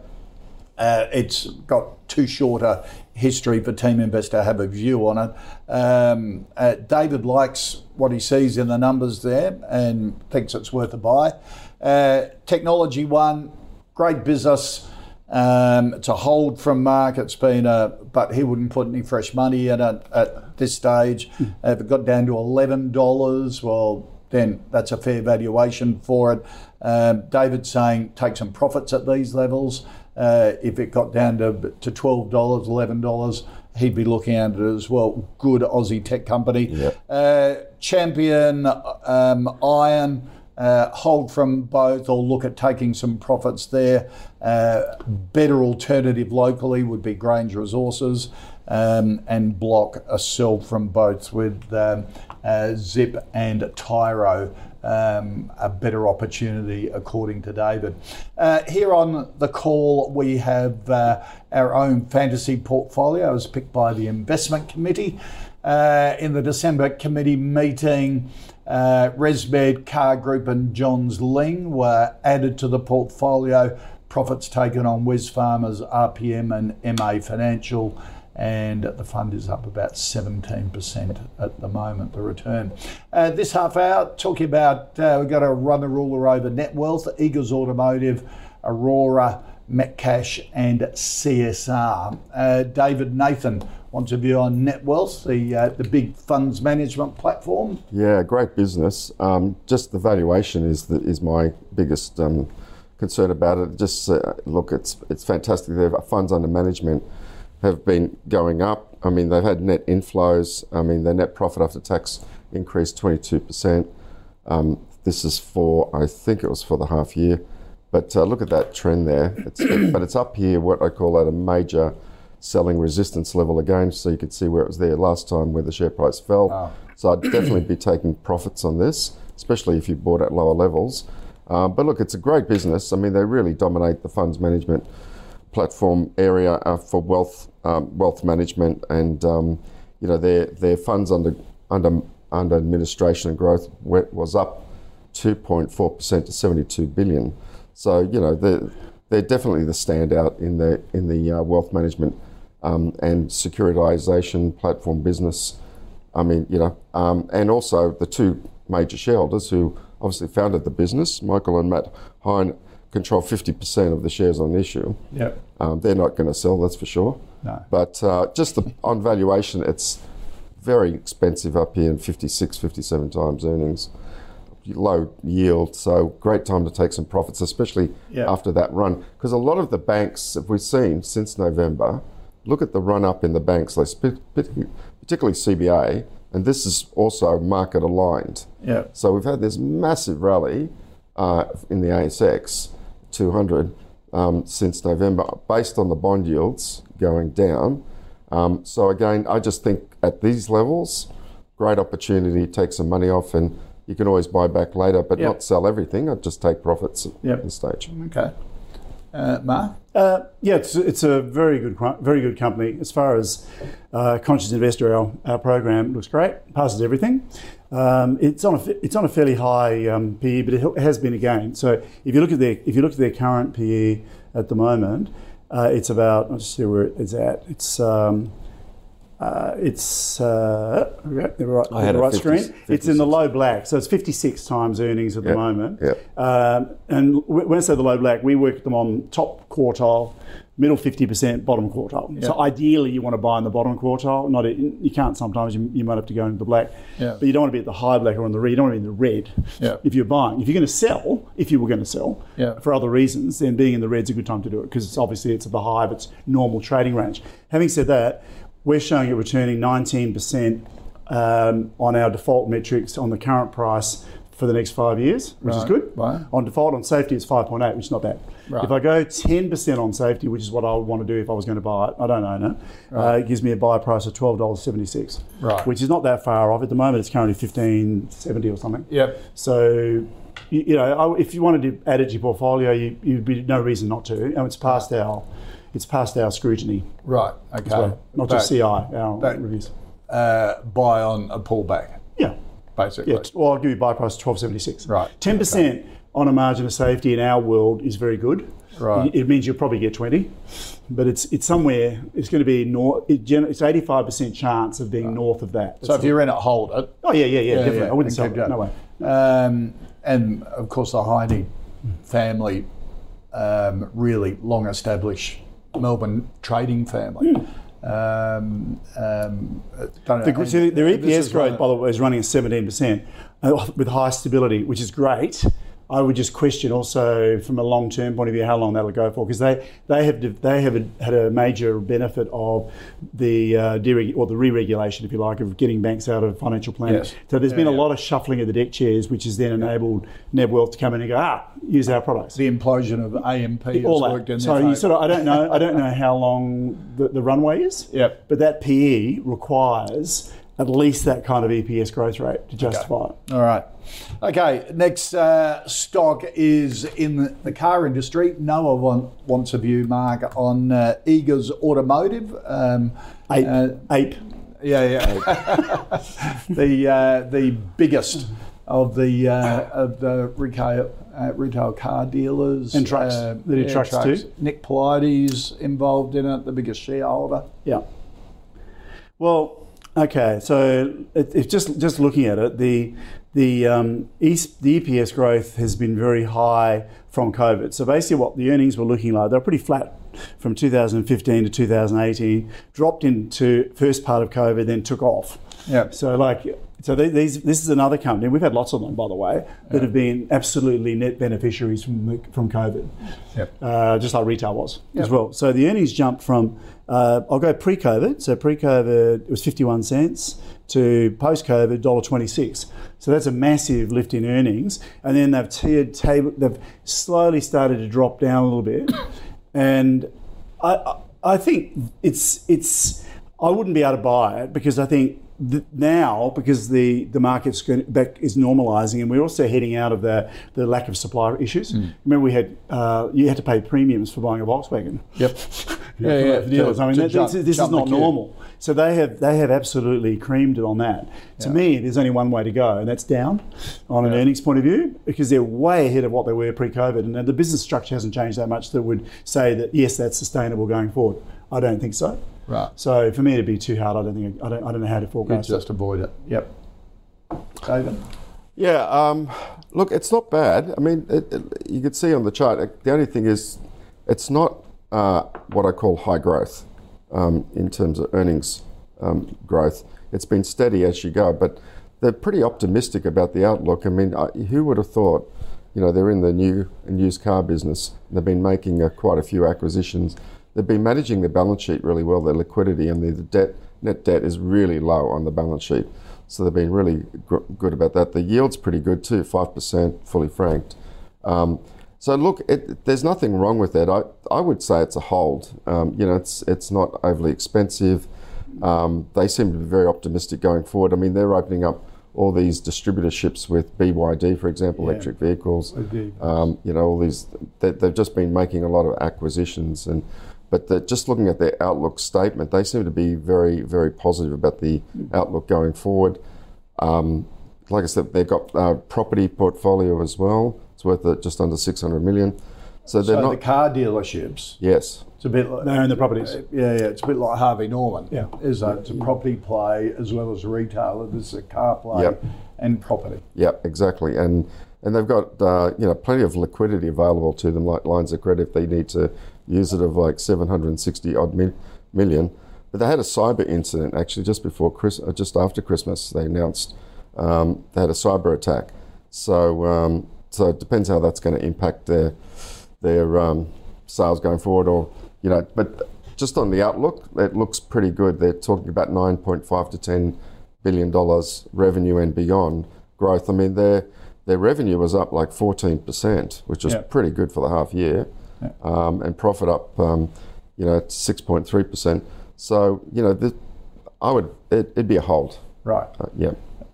uh, it's got too short a history for Team Investor to have a view on it. Um, uh, David likes what he sees in the numbers there and thinks it's worth a buy. Uh, TechnologyOne, great business. Um, it's a hold from Mark. It's been a, but he wouldn't put any fresh money in it at this stage. Uh, if it got down to eleven dollars, well, then that's a fair valuation for it. Um, David's saying take some profits at these levels. Uh, if it got down to, to $12, $11, he'd be looking at it as well. Good Aussie tech company. Yep. Uh, champion um, Iron, uh, hold from both or look at taking some profits there. Uh, better alternative locally would be Grange Resources um, and block a sell from both with um, uh, Zip and Tyro. Um, a better opportunity, according to David. Uh, here on the call, we have uh, our own fantasy portfolio, It was picked by the investment committee. Uh, in the December committee meeting, uh, ResMed, Car Group, and Johns Lyng were added to the portfolio. Profits taken on Wesfarmers, RPM, and MA Financial and the fund is up about 17% at the moment, the return. Uh, this half hour, talking about, uh, we've got to run the ruler over net wealth, Eagers Automotive, Orora, Metcash, and CSR. Uh, David Nathan wants a view on Netwealth, the, uh, the big funds management platform. Yeah, great business. Um, just the valuation is the, is my biggest um, concern about it. Just uh, look, it's it's fantastic. Their funds under management have been going up. I mean, they've had net inflows. I mean, their net profit after tax increased 22%. Um, this is for, I think it was for the half year. But uh, look at that trend there. It's, but it's up here, what I call at a major selling resistance level again. So you could see where it was there last time where the share price fell. So I'd definitely be taking profits on this, especially if you bought at lower levels. Um, but look, it's a great business. I mean, they really dominate the funds management platform area uh, for wealth um, wealth management, and um, you know their their funds under under under administration and growth wa- was up 2.4 percent to 72 billion. So you know they're they're definitely the standout in the in the uh, wealth management um, and securitization platform business. I mean, you know, um, and also the two major shareholders who obviously founded the business, Michael and Matt Heine, control 50% of the shares on issue. Yep. Um, they're not going to sell, that's for sure. No. But uh, just the, on valuation, it's very expensive up here in 56, 57 times earnings. Low yield, so great time to take some profits, especially Yeah. after that run. Because a lot of the banks that we've seen since November, look at the run up in the banks, particularly CBA, and this is also market aligned. Yep. So we've had this massive rally uh, in the ASX 200 um, since November, based on the bond yields going down. Um, so again, I just think at these levels, great opportunity to take some money off, and you can always buy back later, but Yep. not sell everything. I'd just take profits at Yep. this stage. Okay. Uh, Mark? Uh, yeah, it's, it's a very good, very good company. As far as uh, conscious investor, our, our program looks great, passes everything. Um, it's on a it's on a fairly high um, PE, but it has been a gain. So if you look at their if you look at their current PE at the moment, uh, it's about let's see where it's at. It's um, Uh, it's uh, okay, the right, the right 50 screen. It's in the low black, so it's 56 times earnings at the moment. yep. Um, and when I say the low black, we work them on top quartile, middle 50%, bottom quartile. So ideally, you want to buy in the bottom quartile. Not you can't sometimes. You, you might have to go into the black, Yeah. but you don't want to be at the high black or on the red. You don't want to be in the red. Yeah. If you're buying, if you're going to sell, if you were going to sell Yeah. for other reasons, then being in the red's a good time to do it because it's obviously it's at the high of its normal trading range. Having said that, we're showing it returning 19% um, on our default metrics on the current price for the next five years, which is good. right. On default on safety, it's 5.8, which is not bad. Right. If I go 10% on safety, which is what I would want to do if I was going to buy it, I don't own it, uh, it gives me a buy price of $12.76, Right. which is not that far off. At the moment, it's currently 15.70 or something. Yep. So, you, you know, I- if you wanted to add it to your portfolio, you, you'd be no reason not to. And it's past our, it's past our scrutiny, Right. Okay. well. not just CI, our but- reviews. Uh, buy on a pullback, Yeah, basically. yeah. Well, I'll give you buy price twelve seventy six. Right. Ten percent on a margin of safety in our world is very good. Right. It means you'll probably get twenty, but it's it's somewhere. It's going to be north. It, gen- it's eighty five percent chance of being north of that. So if you're in it, hold it. oh yeah, yeah, yeah, definitely. yeah, I wouldn't sell it. No way. Um, and of course, the Heine family, um, really long established Melbourne trading family. Um, um, know, The, so their EPS growth, by the way, is running at 17% uh, with high stability, which is great. I would just question also from a long-term point of view how long that'll go for because they, they have they have had a major benefit of the uh, dereg- or the re-regulation, if you like, of getting banks out of financial planning. Yes. So there's Yeah, been a yeah. lot of shuffling of the deck chairs, which has then enabled Netwealth to come in and go, ah, use our products. the implosion of AMP has All worked in that. their So you sort of, I don't know, I don't know how long the, the runway is. Yep. But that PE requires at least that kind of EPS growth rate to justify it. All right. Okay, next uh, stock is in the, the car industry. Noah want, wants a view, Mark, on uh, Eagers Automotive. Um, Ape. uh, Ape. yeah, yeah. the uh, the biggest of the uh, of the retail uh, retail car dealers And trucks. Uh, They do trucks too. Nick Politis involved in it, the biggest shareholder. Yeah. Well, okay. So it, just just looking at it, the the um, East, the EPS growth has been very high from COVID. So basically, what the earnings were looking like, they're pretty flat from 2015 to 2018, dropped into first part of COVID, then took off. Yeah. So like, so these this is another company. We've had lots of them, by the way, that have been absolutely net beneficiaries from from COVID Yep. uh, just like retail was as well. So the earnings jumped from, uh, I'll go pre-COVID. So pre-COVID it was 51 cents to post-COVID $1.26. So that's a massive lift in earnings. And then they've tiered table, they've slowly started to drop down a little bit. And I, I- I think it's it's I wouldn't be able to buy it because I think th- now because the the market's going back is normalising and we're also heading out of the the lack of supply issues. Remember we had uh, you had to pay premiums for buying a Volkswagen. Yep. Yeah, yeah. Dealers. I mean, that- jump- this, this is not normal. So they have they have absolutely creamed it on that. To Yeah. me, there's only one way to go, and that's down on an Yeah. earnings point of view because they're way ahead of what they were pre-COVID, and the business structure hasn't changed that much that would say that yes, that's sustainable going forward. I don't think so. Right. So for me to be too hard, I don't think I don't, I don't know how to You forecast it. just avoid it. Yep. David? Yeah, um, look, it's not bad. I mean, it, it, you could see on the chart. uh, The only thing is, it's not uh, what I call high growth um, in terms of earnings um, growth. It's been steady as you go, but they're pretty optimistic about the outlook. I mean, I, who would have thought? You know, they're in the new and used car business. They've been making uh, quite a few acquisitions. They've been managing their balance sheet really well, their liquidity, and the, the debt net debt is really low on the balance sheet. So they've been really gr- good about that. The yield's pretty good too, five percent, fully franked. Um, so look, it, there's nothing wrong with that. I, I would say it's a hold. Um, you know, it's it's not overly expensive. Um, they seem to be very optimistic going forward. I mean, they're opening up all these distributorships with BYD, for example, electric vehicles. Um, you know, all these. They, they've just been making a lot of acquisitions, and but the, just looking at their outlook statement, they seem to be very very positive about the outlook going forward. Um, like I said, they've got a property portfolio as well. It's worth uh, just under 600 million. So they're So not. the car dealerships, yes. It's a bit like They own the properties. Yeah, yeah. It's a bit like Harvey Norman. Yeah. is that it's a property play as well as a retailer. This is a car play Yep. and property. Yeah, exactly. And and they've got uh, you know plenty of liquidity available to them, like lines of credit if they need to use it of like 760 odd mil- million. But they had a cyber incident actually just before Chris, uh, just after Christmas. They announced um, they had a cyber attack. So um, so it depends how that's going to impact their their um, sales going forward, or you know. But just on the outlook, it looks pretty good. They're talking about 9.5 to 10 billion dollars revenue and beyond growth. I mean, their their revenue was up like 14%, which is Yeah. pretty good for the half year, um, and profit up, um, you know, 6.3%. So you know, the, I would it, it'd be a hold. Right. Uh, yeah.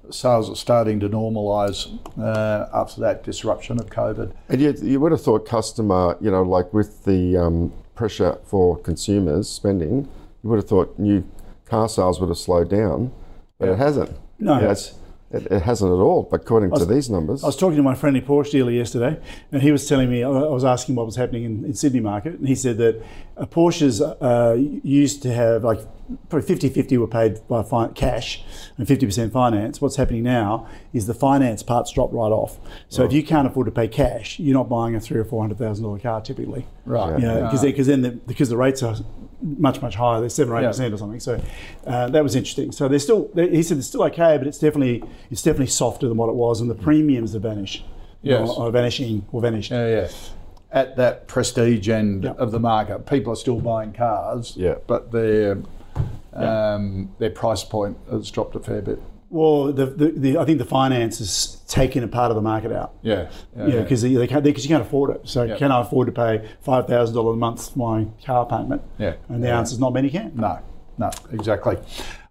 Sales are starting to normalise uh, after that disruption of COVID. And you, you would have thought customer, you know, like with the um, pressure for consumers spending, you would have thought new car sales would have slowed down, but it hasn't. No. You know, it's- it, it hasn't at all. But according to these numbers, I was talking to my friendly Porsche dealer yesterday, and he was telling me, I I was asking what was happening in, in Sydney market, and he said that uh, Porsches uh, used to have like probably 50 50 were paid by fi- cash and 50% finance. What's happening now is the finance part's dropped right off. So if you can't afford to pay cash, you're not buying a three or four hundred thousand dollar car typically. Right. You know, because because then the, because the rates are much much higher, they're seven or eight Yeah. percent or something. So uh, that was interesting. So they're still, they, he said it's still okay, but it's definitely it's definitely softer than what it was, and the premiums are vanish. Yes. Or, or vanishing or vanished. Yeah, yeah. At that prestige end Yeah. of the market, people are still buying cars. Yeah. But their um, their price point has dropped a fair bit. Well, the, the, the, I think the finance is taking a part of the market out. Yeah. Yeah, because they, they can't, because you can't afford it. So Yeah. can I afford to pay five thousand dollars a month for my car payment? Yeah. And the Yeah. answer is not many can. No, no, exactly.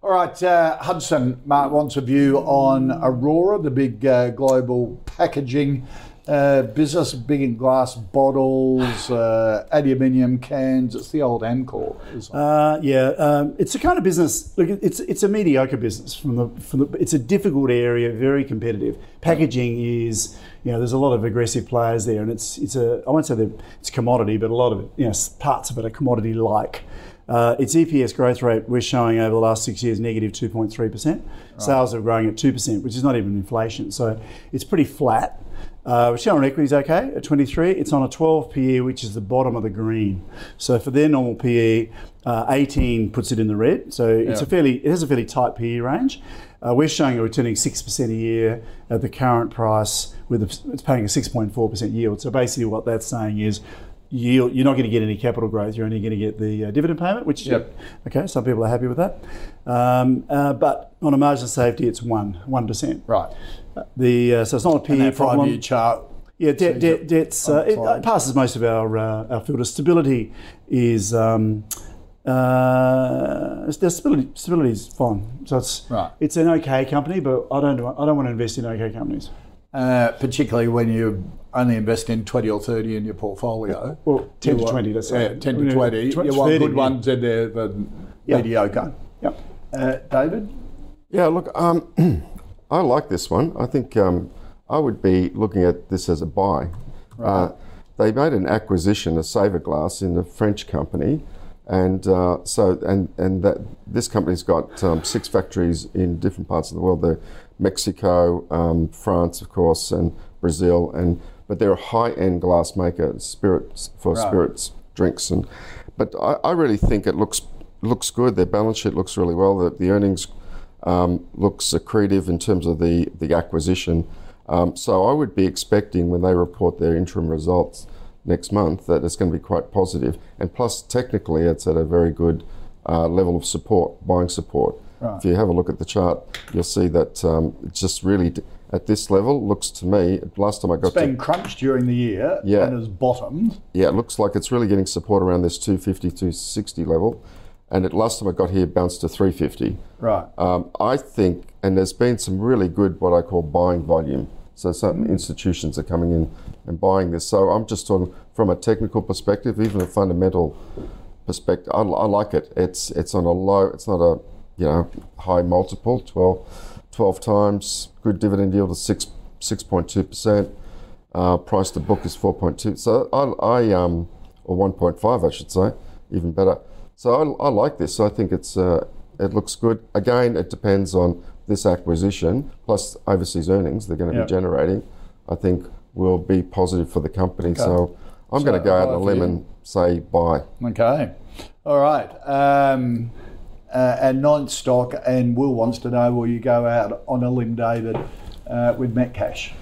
All right, uh, Hudson, Mark wants a view on Orora, the big uh, global packaging uh, business, big in glass bottles, uh, aluminium cans. It's the old Amcor. Uh, yeah, um, it's a kind of business. Look, it's it's a mediocre business. From the from the, it's a difficult area, very competitive. Packaging is, you know, there's a lot of aggressive players there, and it's it's a I won't say that it's a commodity, but a lot of it, you know, parts of it are commodity like. Uh, its EPS growth rate we're showing over the last six years negative 2.3%. Sales are growing at 2%, which is not even inflation. So it's pretty flat. Uh, return on equity is okay at 23. It's on a 12 PE, which is the bottom of the green. So for their normal PE, uh, 18 puts it in the red. So it's Yeah. a fairly it has a fairly tight PE range. Uh, we're showing a returning six percent a year at the current price, with a, it's paying a 6.4 percent yield. So basically, what that's saying is. Yield, you're not going to get any capital growth. You're only going to get the uh, dividend payment, which Yep. okay, some people are happy with that. Um, uh, but on a margin of safety, it's one one percent. right. The uh, so it's not a PE And that problem. five-year chart. Yeah, debt, sees debt, debt's on uh, the it, it passes most of our uh, our filter. Stability is um, uh, the stability stability is fine. So it's Right. it's an okay company, but I don't I don't want to invest in okay companies. Uh, particularly when you only invest in 20 or 30 in your portfolio. Well, 10 You to want- 20, let's say. Yeah, 10 to know, 20. tw- you want good yeah. ones in there than Yeah. mediocre. Yep. Uh, David? Yeah, look, um, I like this one. I think um, I would be looking at this as a buy. Uh, they made an acquisition of Saverglass in a French company, and uh, so and and that this company's got um, six factories in different parts of the world. They're Mexico, um, France, of course, and Brazil, and but they're a high-end glass maker, spirits for Right. spirits, drinks, and but I, I really think it looks looks good. Their balance sheet looks really well. The, the earnings um, looks accretive in terms of the, the acquisition. Um, so I would be expecting when they report their interim results next month that it's going to be quite positive. And plus, technically, it's at a very good uh, level of support, buying support. If you have a look at the chart, you'll see that um, it just really, d- at this level, looks to me, last time I got It's been to, crunched during the year Yeah. and has bottomed. yeah, it looks like it's really getting support around this 250, 260 level. And it, last time I got here, bounced to 350. Right. Um, I think, and there's been some really good what I call buying volume. So some institutions are coming in and buying this. So I'm just talking from a technical perspective, even a fundamental perspective. I, I like it. It's it's on a low. It's not a you know high multiple, 12, 12 times. Good dividend yield of six six point two percent. Uh, price to book is four point two. So I, I um or one point five I should say. even better. So I, I like this. I think it's uh, it looks good. Again, it depends on this acquisition plus overseas earnings they're going to Yeah. be generating. I think will be positive for the company. So I'm going to go out on a limb and say buy. Okay. All right. Um, uh, and ninth stock, and Will wants to know will you go out on a limb, David, uh, with Metcash?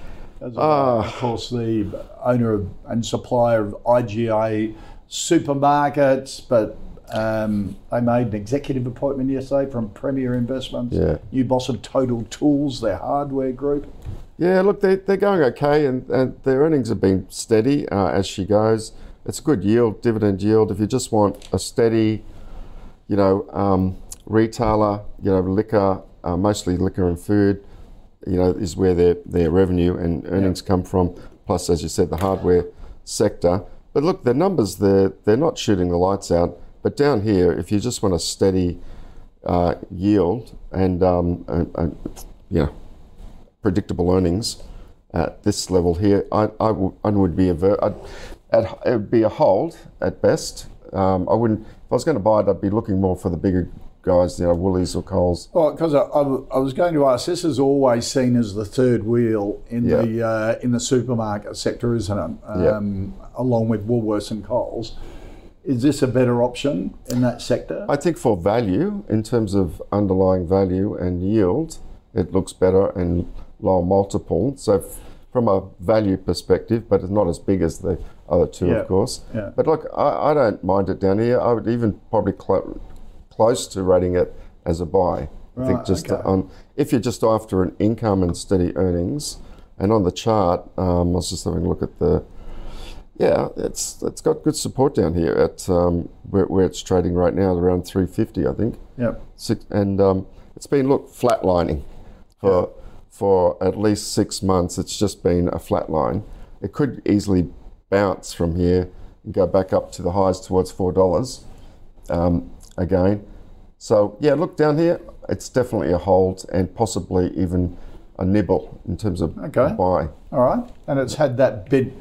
As a- Ah. of course, the owner of, and supplier of IGA supermarkets, but um, they made an executive appointment yesterday from Premier Investments. Yeah. New boss of Total Tools, their hardware group. Yeah, look, they, they're going okay, and, and their earnings have been steady uh, as she goes. It's a good yield, dividend yield. If you just want a steady, you know, um, retailer, you know, liquor, uh, mostly liquor and food, you know, is where their, their revenue and earnings come from. Plus, as you said, the hardware sector. But look, the numbers, they're, they're not shooting the lights out. But down here, if you just want a steady uh, yield and, um, and, and, you know, predictable earnings at this level here, I, I, would, I would be aver- I'd, at, it would be a hold at best. Um, I wouldn't. If I was going to buy it, I'd be looking more for the bigger guys, you know, Woolies or Coles. Well, because I was going to ask, this is always seen as the third wheel in Yeah. the uh, in the supermarket sector, isn't it? Um, Along with Woolworths and Coles. Is this a better option in that sector? I think for value, in terms of underlying value and yield, it looks better and lower multiple. So, f- from a value perspective, but it's not as big as the other two, Yeah. of course. Yeah. But look, I, I don't mind it down here. I would even probably clo- close to rating it as a buy. I think just okay. on if you're just after an income and steady earnings, and on the chart, um, I was just having a look at the. Yeah, it's it's got good support down here at um, where, where it's trading right now, around 350, I think. Yep. Six, and um, it's been look flatlining for for at least six months. It's just been a flat line. It could easily bounce from here and go back up to the highs towards four dollars um, again. So yeah, look down here. It's definitely a hold and possibly even a nibble in terms of Okay. buy. All right. And it's had that bit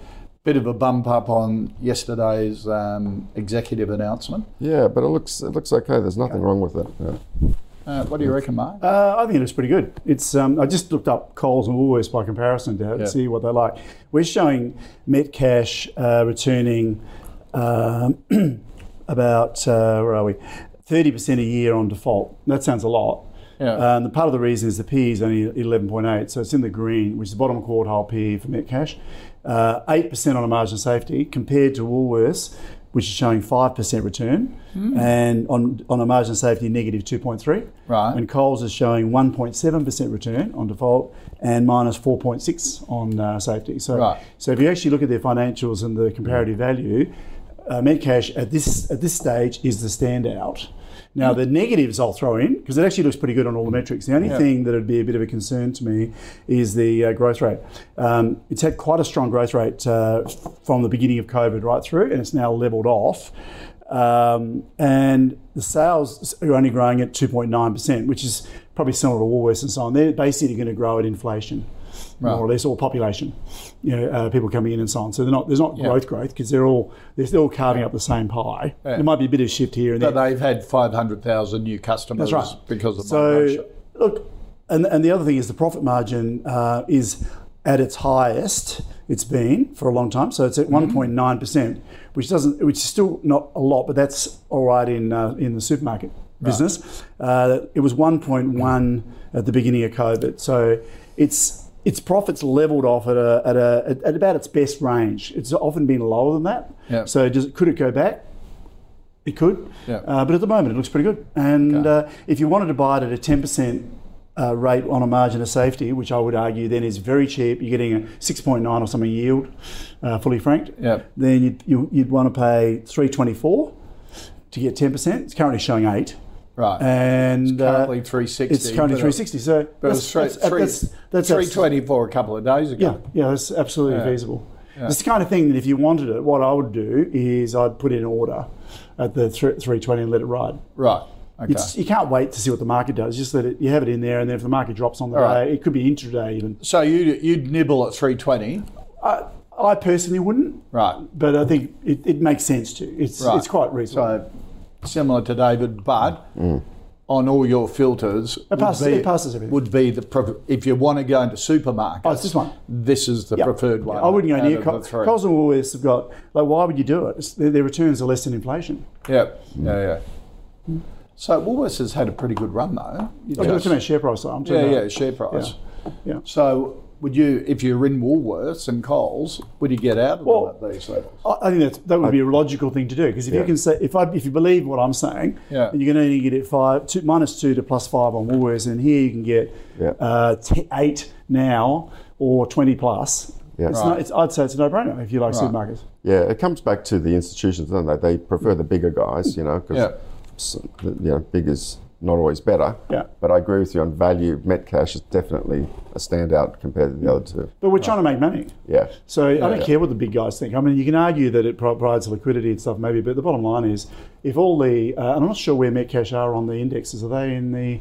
bit of a bump up on yesterday's um, executive announcement. Yeah, but it looks it looks okay. There's nothing wrong with it. Yeah. Uh, what do you reckon, Mark? Uh, I think it looks pretty good. It's um, I just looked up Coles and Woolworths by comparison to Yeah. see what they're like. We're showing Metcash uh, returning um, about uh, where are we? Thirty percent a year on default. That sounds a lot. Yeah. Um, the part of the reason is the PE is only 11.8, so it's in the green, which is the bottom quartile PE for Metcash. Uh, 8% on a margin of safety compared to Woolworths, which is showing 5% return, and on, on a margin of safety, negative 2.3. Right. And Coles is showing 1.7% return on default and minus 4.6 on uh, safety. So, Right. so if you actually look at their financials and the comparative value, uh, Metcash at this at this stage is the standout. Now the negatives I'll throw in because it actually looks pretty good on all the metrics. The only Yeah. thing that would be a bit of a concern to me is the uh, growth rate. Um, it's had quite a strong growth rate uh, from the beginning of COVID right through, and it's now levelled off. Um, and the sales are only growing at 2.9%, which is probably similar to Woolworths and so on. They're basically going to grow at inflation, more or less, or population, you know, uh, people coming in and so on. So they're not, there's not Yeah. growth growth because they're all they're still carving up the same pie. Yeah. There might be a bit of shift here and there. But they've had 500,000 new customers That's right. because of So, migration. look, and, and the other thing is the profit margin uh, is at its highest it's been for a long time. So it's at Mm-hmm. 1.9 percent, which doesn't, which is still not a lot, but that's all right in uh, in the supermarket business. Uh, it was 1.1 at the beginning of COVID. So it's its profits leveled off at a, at a at about its best range. It's often been lower than that. Yeah. So does it, could it go back? It could, Yeah. uh, but at the moment it looks pretty good. And Okay. uh, if you wanted to buy it at a ten percent uh, rate on a margin of safety, which I would argue then is very cheap, you're getting a six point nine or something yield, uh, fully franked. Yep. Then you'd, you, you'd want to pay three twenty four to get ten percent. It's currently showing eight, Right. and uh, currently 360. it's currently three sixty. So But was three, that's, three, that's, that's, that's 324 a couple of days ago. yeah, yeah that's absolutely Yeah. feasible. It's the kind of thing that if you wanted it, what I would do is I'd put in an order at the 320 and let it ride. Right. Okay. It's, you can't wait to see what the market does. Just let it. You have it in there, and then if the market drops on the All day, right. it could be intraday even. so you'd, you'd nibble at 320. I, I personally wouldn't, Right. but I think it, it makes sense to. It's Right. it's quite reasonable. So similar to David, but on all your filters, It passes- would be, it passes everything. Would be the if you want to go into supermarkets. Oh, it's this one. This is the Yeah. preferred one. I wouldn't go near Co- Coles and Woolworths have got like why would you do it? Their, their returns are less than inflation. Yeah, yeah, yeah. So Woolworths has had a pretty good run though. Oh, you I'm just- talking about share price. I'm talking yeah, about- yeah, share price. Yeah. So would you, if you're in Woolworths and Coles, would you get out of Well, them at these levels? I think that's, that would be a logical thing to do because if you can say if I, if you believe what I'm saying, Yeah. and you can only get it five two, minus two to plus five on Woolworths, and here you can get Yeah. uh, t- eight now or twenty plus. Yeah. It's Right. not, it's, I'd say it's a no-brainer if you like Right. supermarkets. Yeah, it comes back to the institutions, don't they? They prefer the bigger guys, you know, because Yeah. you know, big is not always better. Yeah. But I agree with you on value. Metcash is definitely a standout compared to the other two. But we're trying to make money. Yeah. So I don't Yeah. care what the big guys think. I mean, you can argue that it provides liquidity and stuff, maybe, but the bottom line is, if all the, uh, I'm not sure where Metcash are on the indexes. Are they in the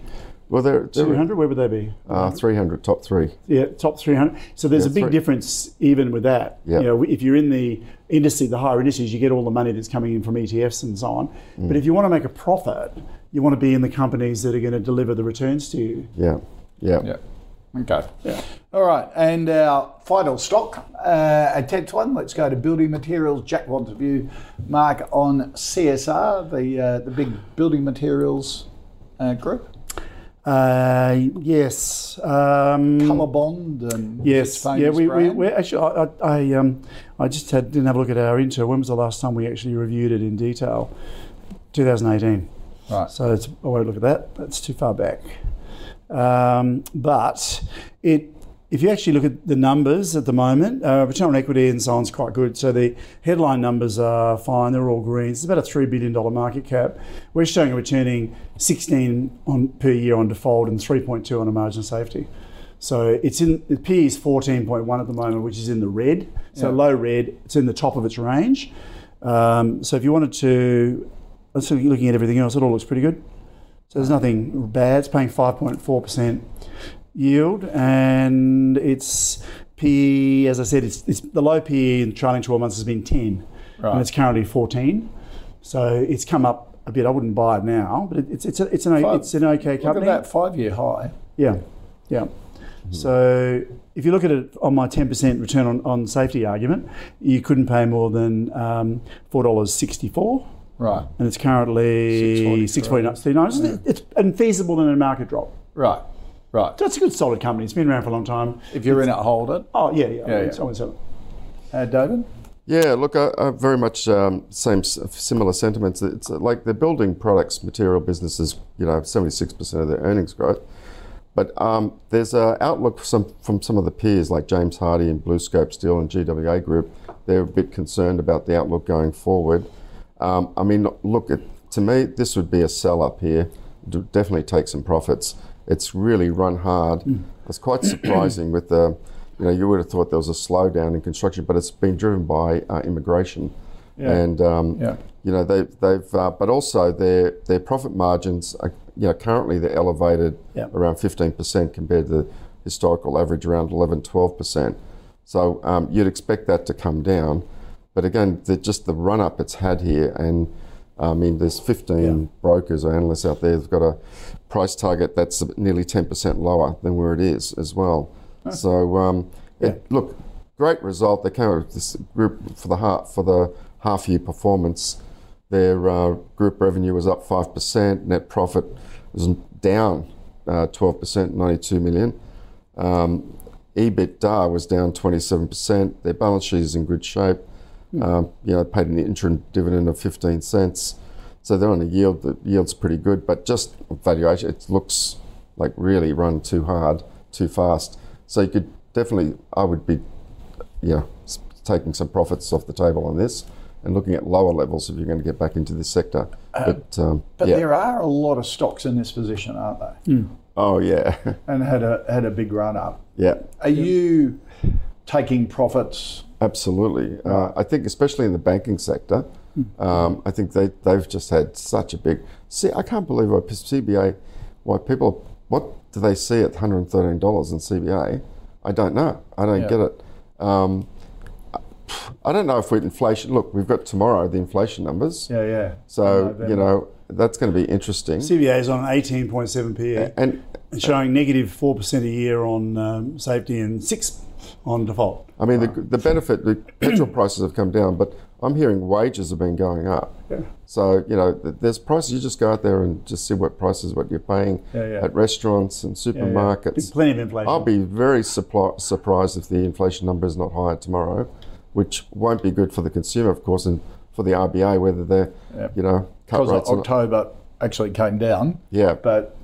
Well, they're, they're 200? Where would they be? uh, 300 top three. Yeah, top 300. So there's Yeah, a big three- difference even with that. Yeah. You know, if you're in the industry, the higher indices, you get all the money that's coming in from ETFs and so on. But if you want to make a profit, you want to be in the companies that are going to deliver the returns to you. Yeah. Yeah. Yeah. Okay. Yeah. All right. And our final stock uh, at 10 to 1, let's go to building materials. Jack wants to view, Mark, on CSR, the, uh, the big building materials uh, group. Uh, yes. Um, Colorbond and Yes, yeah, we, we, brand. we actually, I, I, I, um, I just had, didn't have a look at our intro. When was the last time we actually reviewed it in detail? 2018. Right. So it's, I won't look at that. That's too far back. Um, but it, if you actually look at the numbers at the moment, uh, return on equity and so on is quite good. So the headline numbers are fine; they're all green. It's about a three billion dollar market cap. We're showing a returning 16 on per year on default and 3.2 on a margin of safety. So it's in the P is 14.1 at the moment, which is in the red. So Yeah. low red. It's in the top of its range. Um, so if you wanted to, look- looking at everything else, it all looks pretty good. So there's nothing bad. It's paying 5.4% yield, and it's PE, as I said, it's, it's the low PE in the trailing 12 months has been 10, Right. and it's currently 14. So it's come up a bit. I wouldn't buy it now, but it's it's a, it's an Five- it's an okay company. Look at that five year high. Yeah, yeah. So if you look at it on my 10% return on, on safety argument, you couldn't pay more than um, $4.64 Right. and it's currently 6.43. 6.39. It's unfeasible in a market drop. Right. Right. So it's a good solid company. It's been around for a long time. If you're in it, hold it. Oh, yeah, yeah. Yeah, it's yeah. always a- Uh, David? Yeah, look, I, I very much um, same similar sentiments. It's uh, like the building products material businesses, you know, seventy six percent of their earnings growth. But um, there's an outlook for some, from some of the peers like James Hardie and BlueScope Steel and GWA Group. They're a bit concerned about the outlook going forward. Um, I mean, look, it, to me, this would be a sell up here. D- Definitely take some profits. It's really run hard. It's quite surprising with the, you know, you would have thought there was a slowdown in construction, but it's been driven by uh, immigration. And um, Yeah. you know they've they've uh, but also their their profit margins are you know currently they're elevated Yeah. around 15% compared to the historical average around 11 12% so um, you'd expect that to come down but again just the run up it's had here. And I mean there's 15 brokers or analysts out there that've got a price target that's nearly 10% lower than where it is as well. So um, it, look great result. They came up with this group for the half for the half year performance. Their uh, group revenue was up 5%, net profit was down uh, 12%, 92 million. Um, EBITDA was down 27%. Their balance sheet is in good shape. Um, you know, paid an interim dividend of 15 cents. So they're on a yield. The yield's pretty good, but just valuation, it looks like really run too hard, too fast. So you could definitely, I would be, you know, taking some profits off the table on this and looking at lower levels if you're going to get back into this sector. but um, But yeah. there are a lot of stocks in this position, aren't they? oh yeah, And had a had a big run up. yeah, Are you taking profits? Absolutely. Uh, I think especially in the banking sector, um, I think they they've just had such a big. See, I can't believe why CBA, why people, what do they see at 113 dollars in CBA? I don't know. I don't Yeah. get it. Um, I don't know if we're inflation. Look, we've got tomorrow the inflation numbers. Yeah, yeah. So you know that's going to be interesting. CBA is on 18.7 PE And and showing negative 4% a year on um, safety and 6 on default. I mean, the, the benefit, the petrol prices have come down, but I'm hearing wages have been going up. Yeah. So, you know, there's prices, you just go out there and just see what prices, what you're paying Yeah, yeah. at restaurants and supermarkets. Plenty of inflation. I'll be very surprised if the inflation number is not higher tomorrow, which won't be good for the consumer, of course, and for the RBA, whether they're, you know, cut Because rates. October actually came down, Yeah, but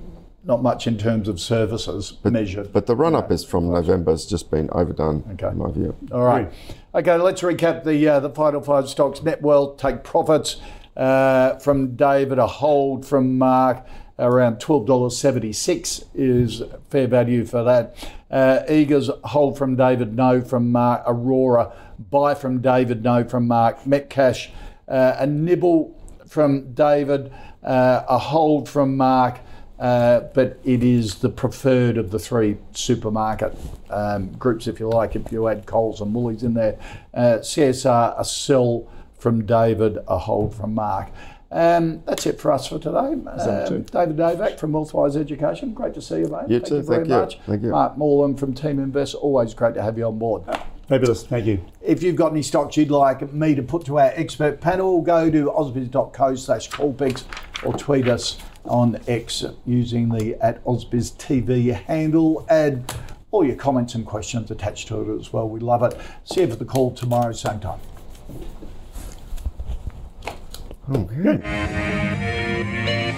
not much in terms of services but, measured. but the run up is from November has just been overdone, Okay. in my view. All right. Okay, let's recap the uh, the final five stocks. Netwealth take profits uh, from David, a hold from Mark. Around twelve dollars seventy six is fair value for that. Uh, Eagers hold from David, no from Mark. Orora buy from David, no from Mark. Metcash uh, a nibble from David, uh, a hold from Mark. Uh, but it is the preferred of the three supermarket um, groups, if you like, if you add Coles and Woolies in there. Uh, CSR, a sell from David, a hold from Mark. Um, that's it for us for today. Um, David Novac from Wealthwise Education. Great to see you, mate. You thank too, you very thank you. much. Thank you. Mark Moreland from Teaminvest. Always great to have you on board. Fabulous. Thank you. If you've got any stocks you'd like me to put to our expert panel, go to ausbiz.co slash callpix or tweet us on X using the at Ausbiz TV handle. Add all your comments and questions attached to it as well. We love it. See you for the call tomorrow, same time. Okay.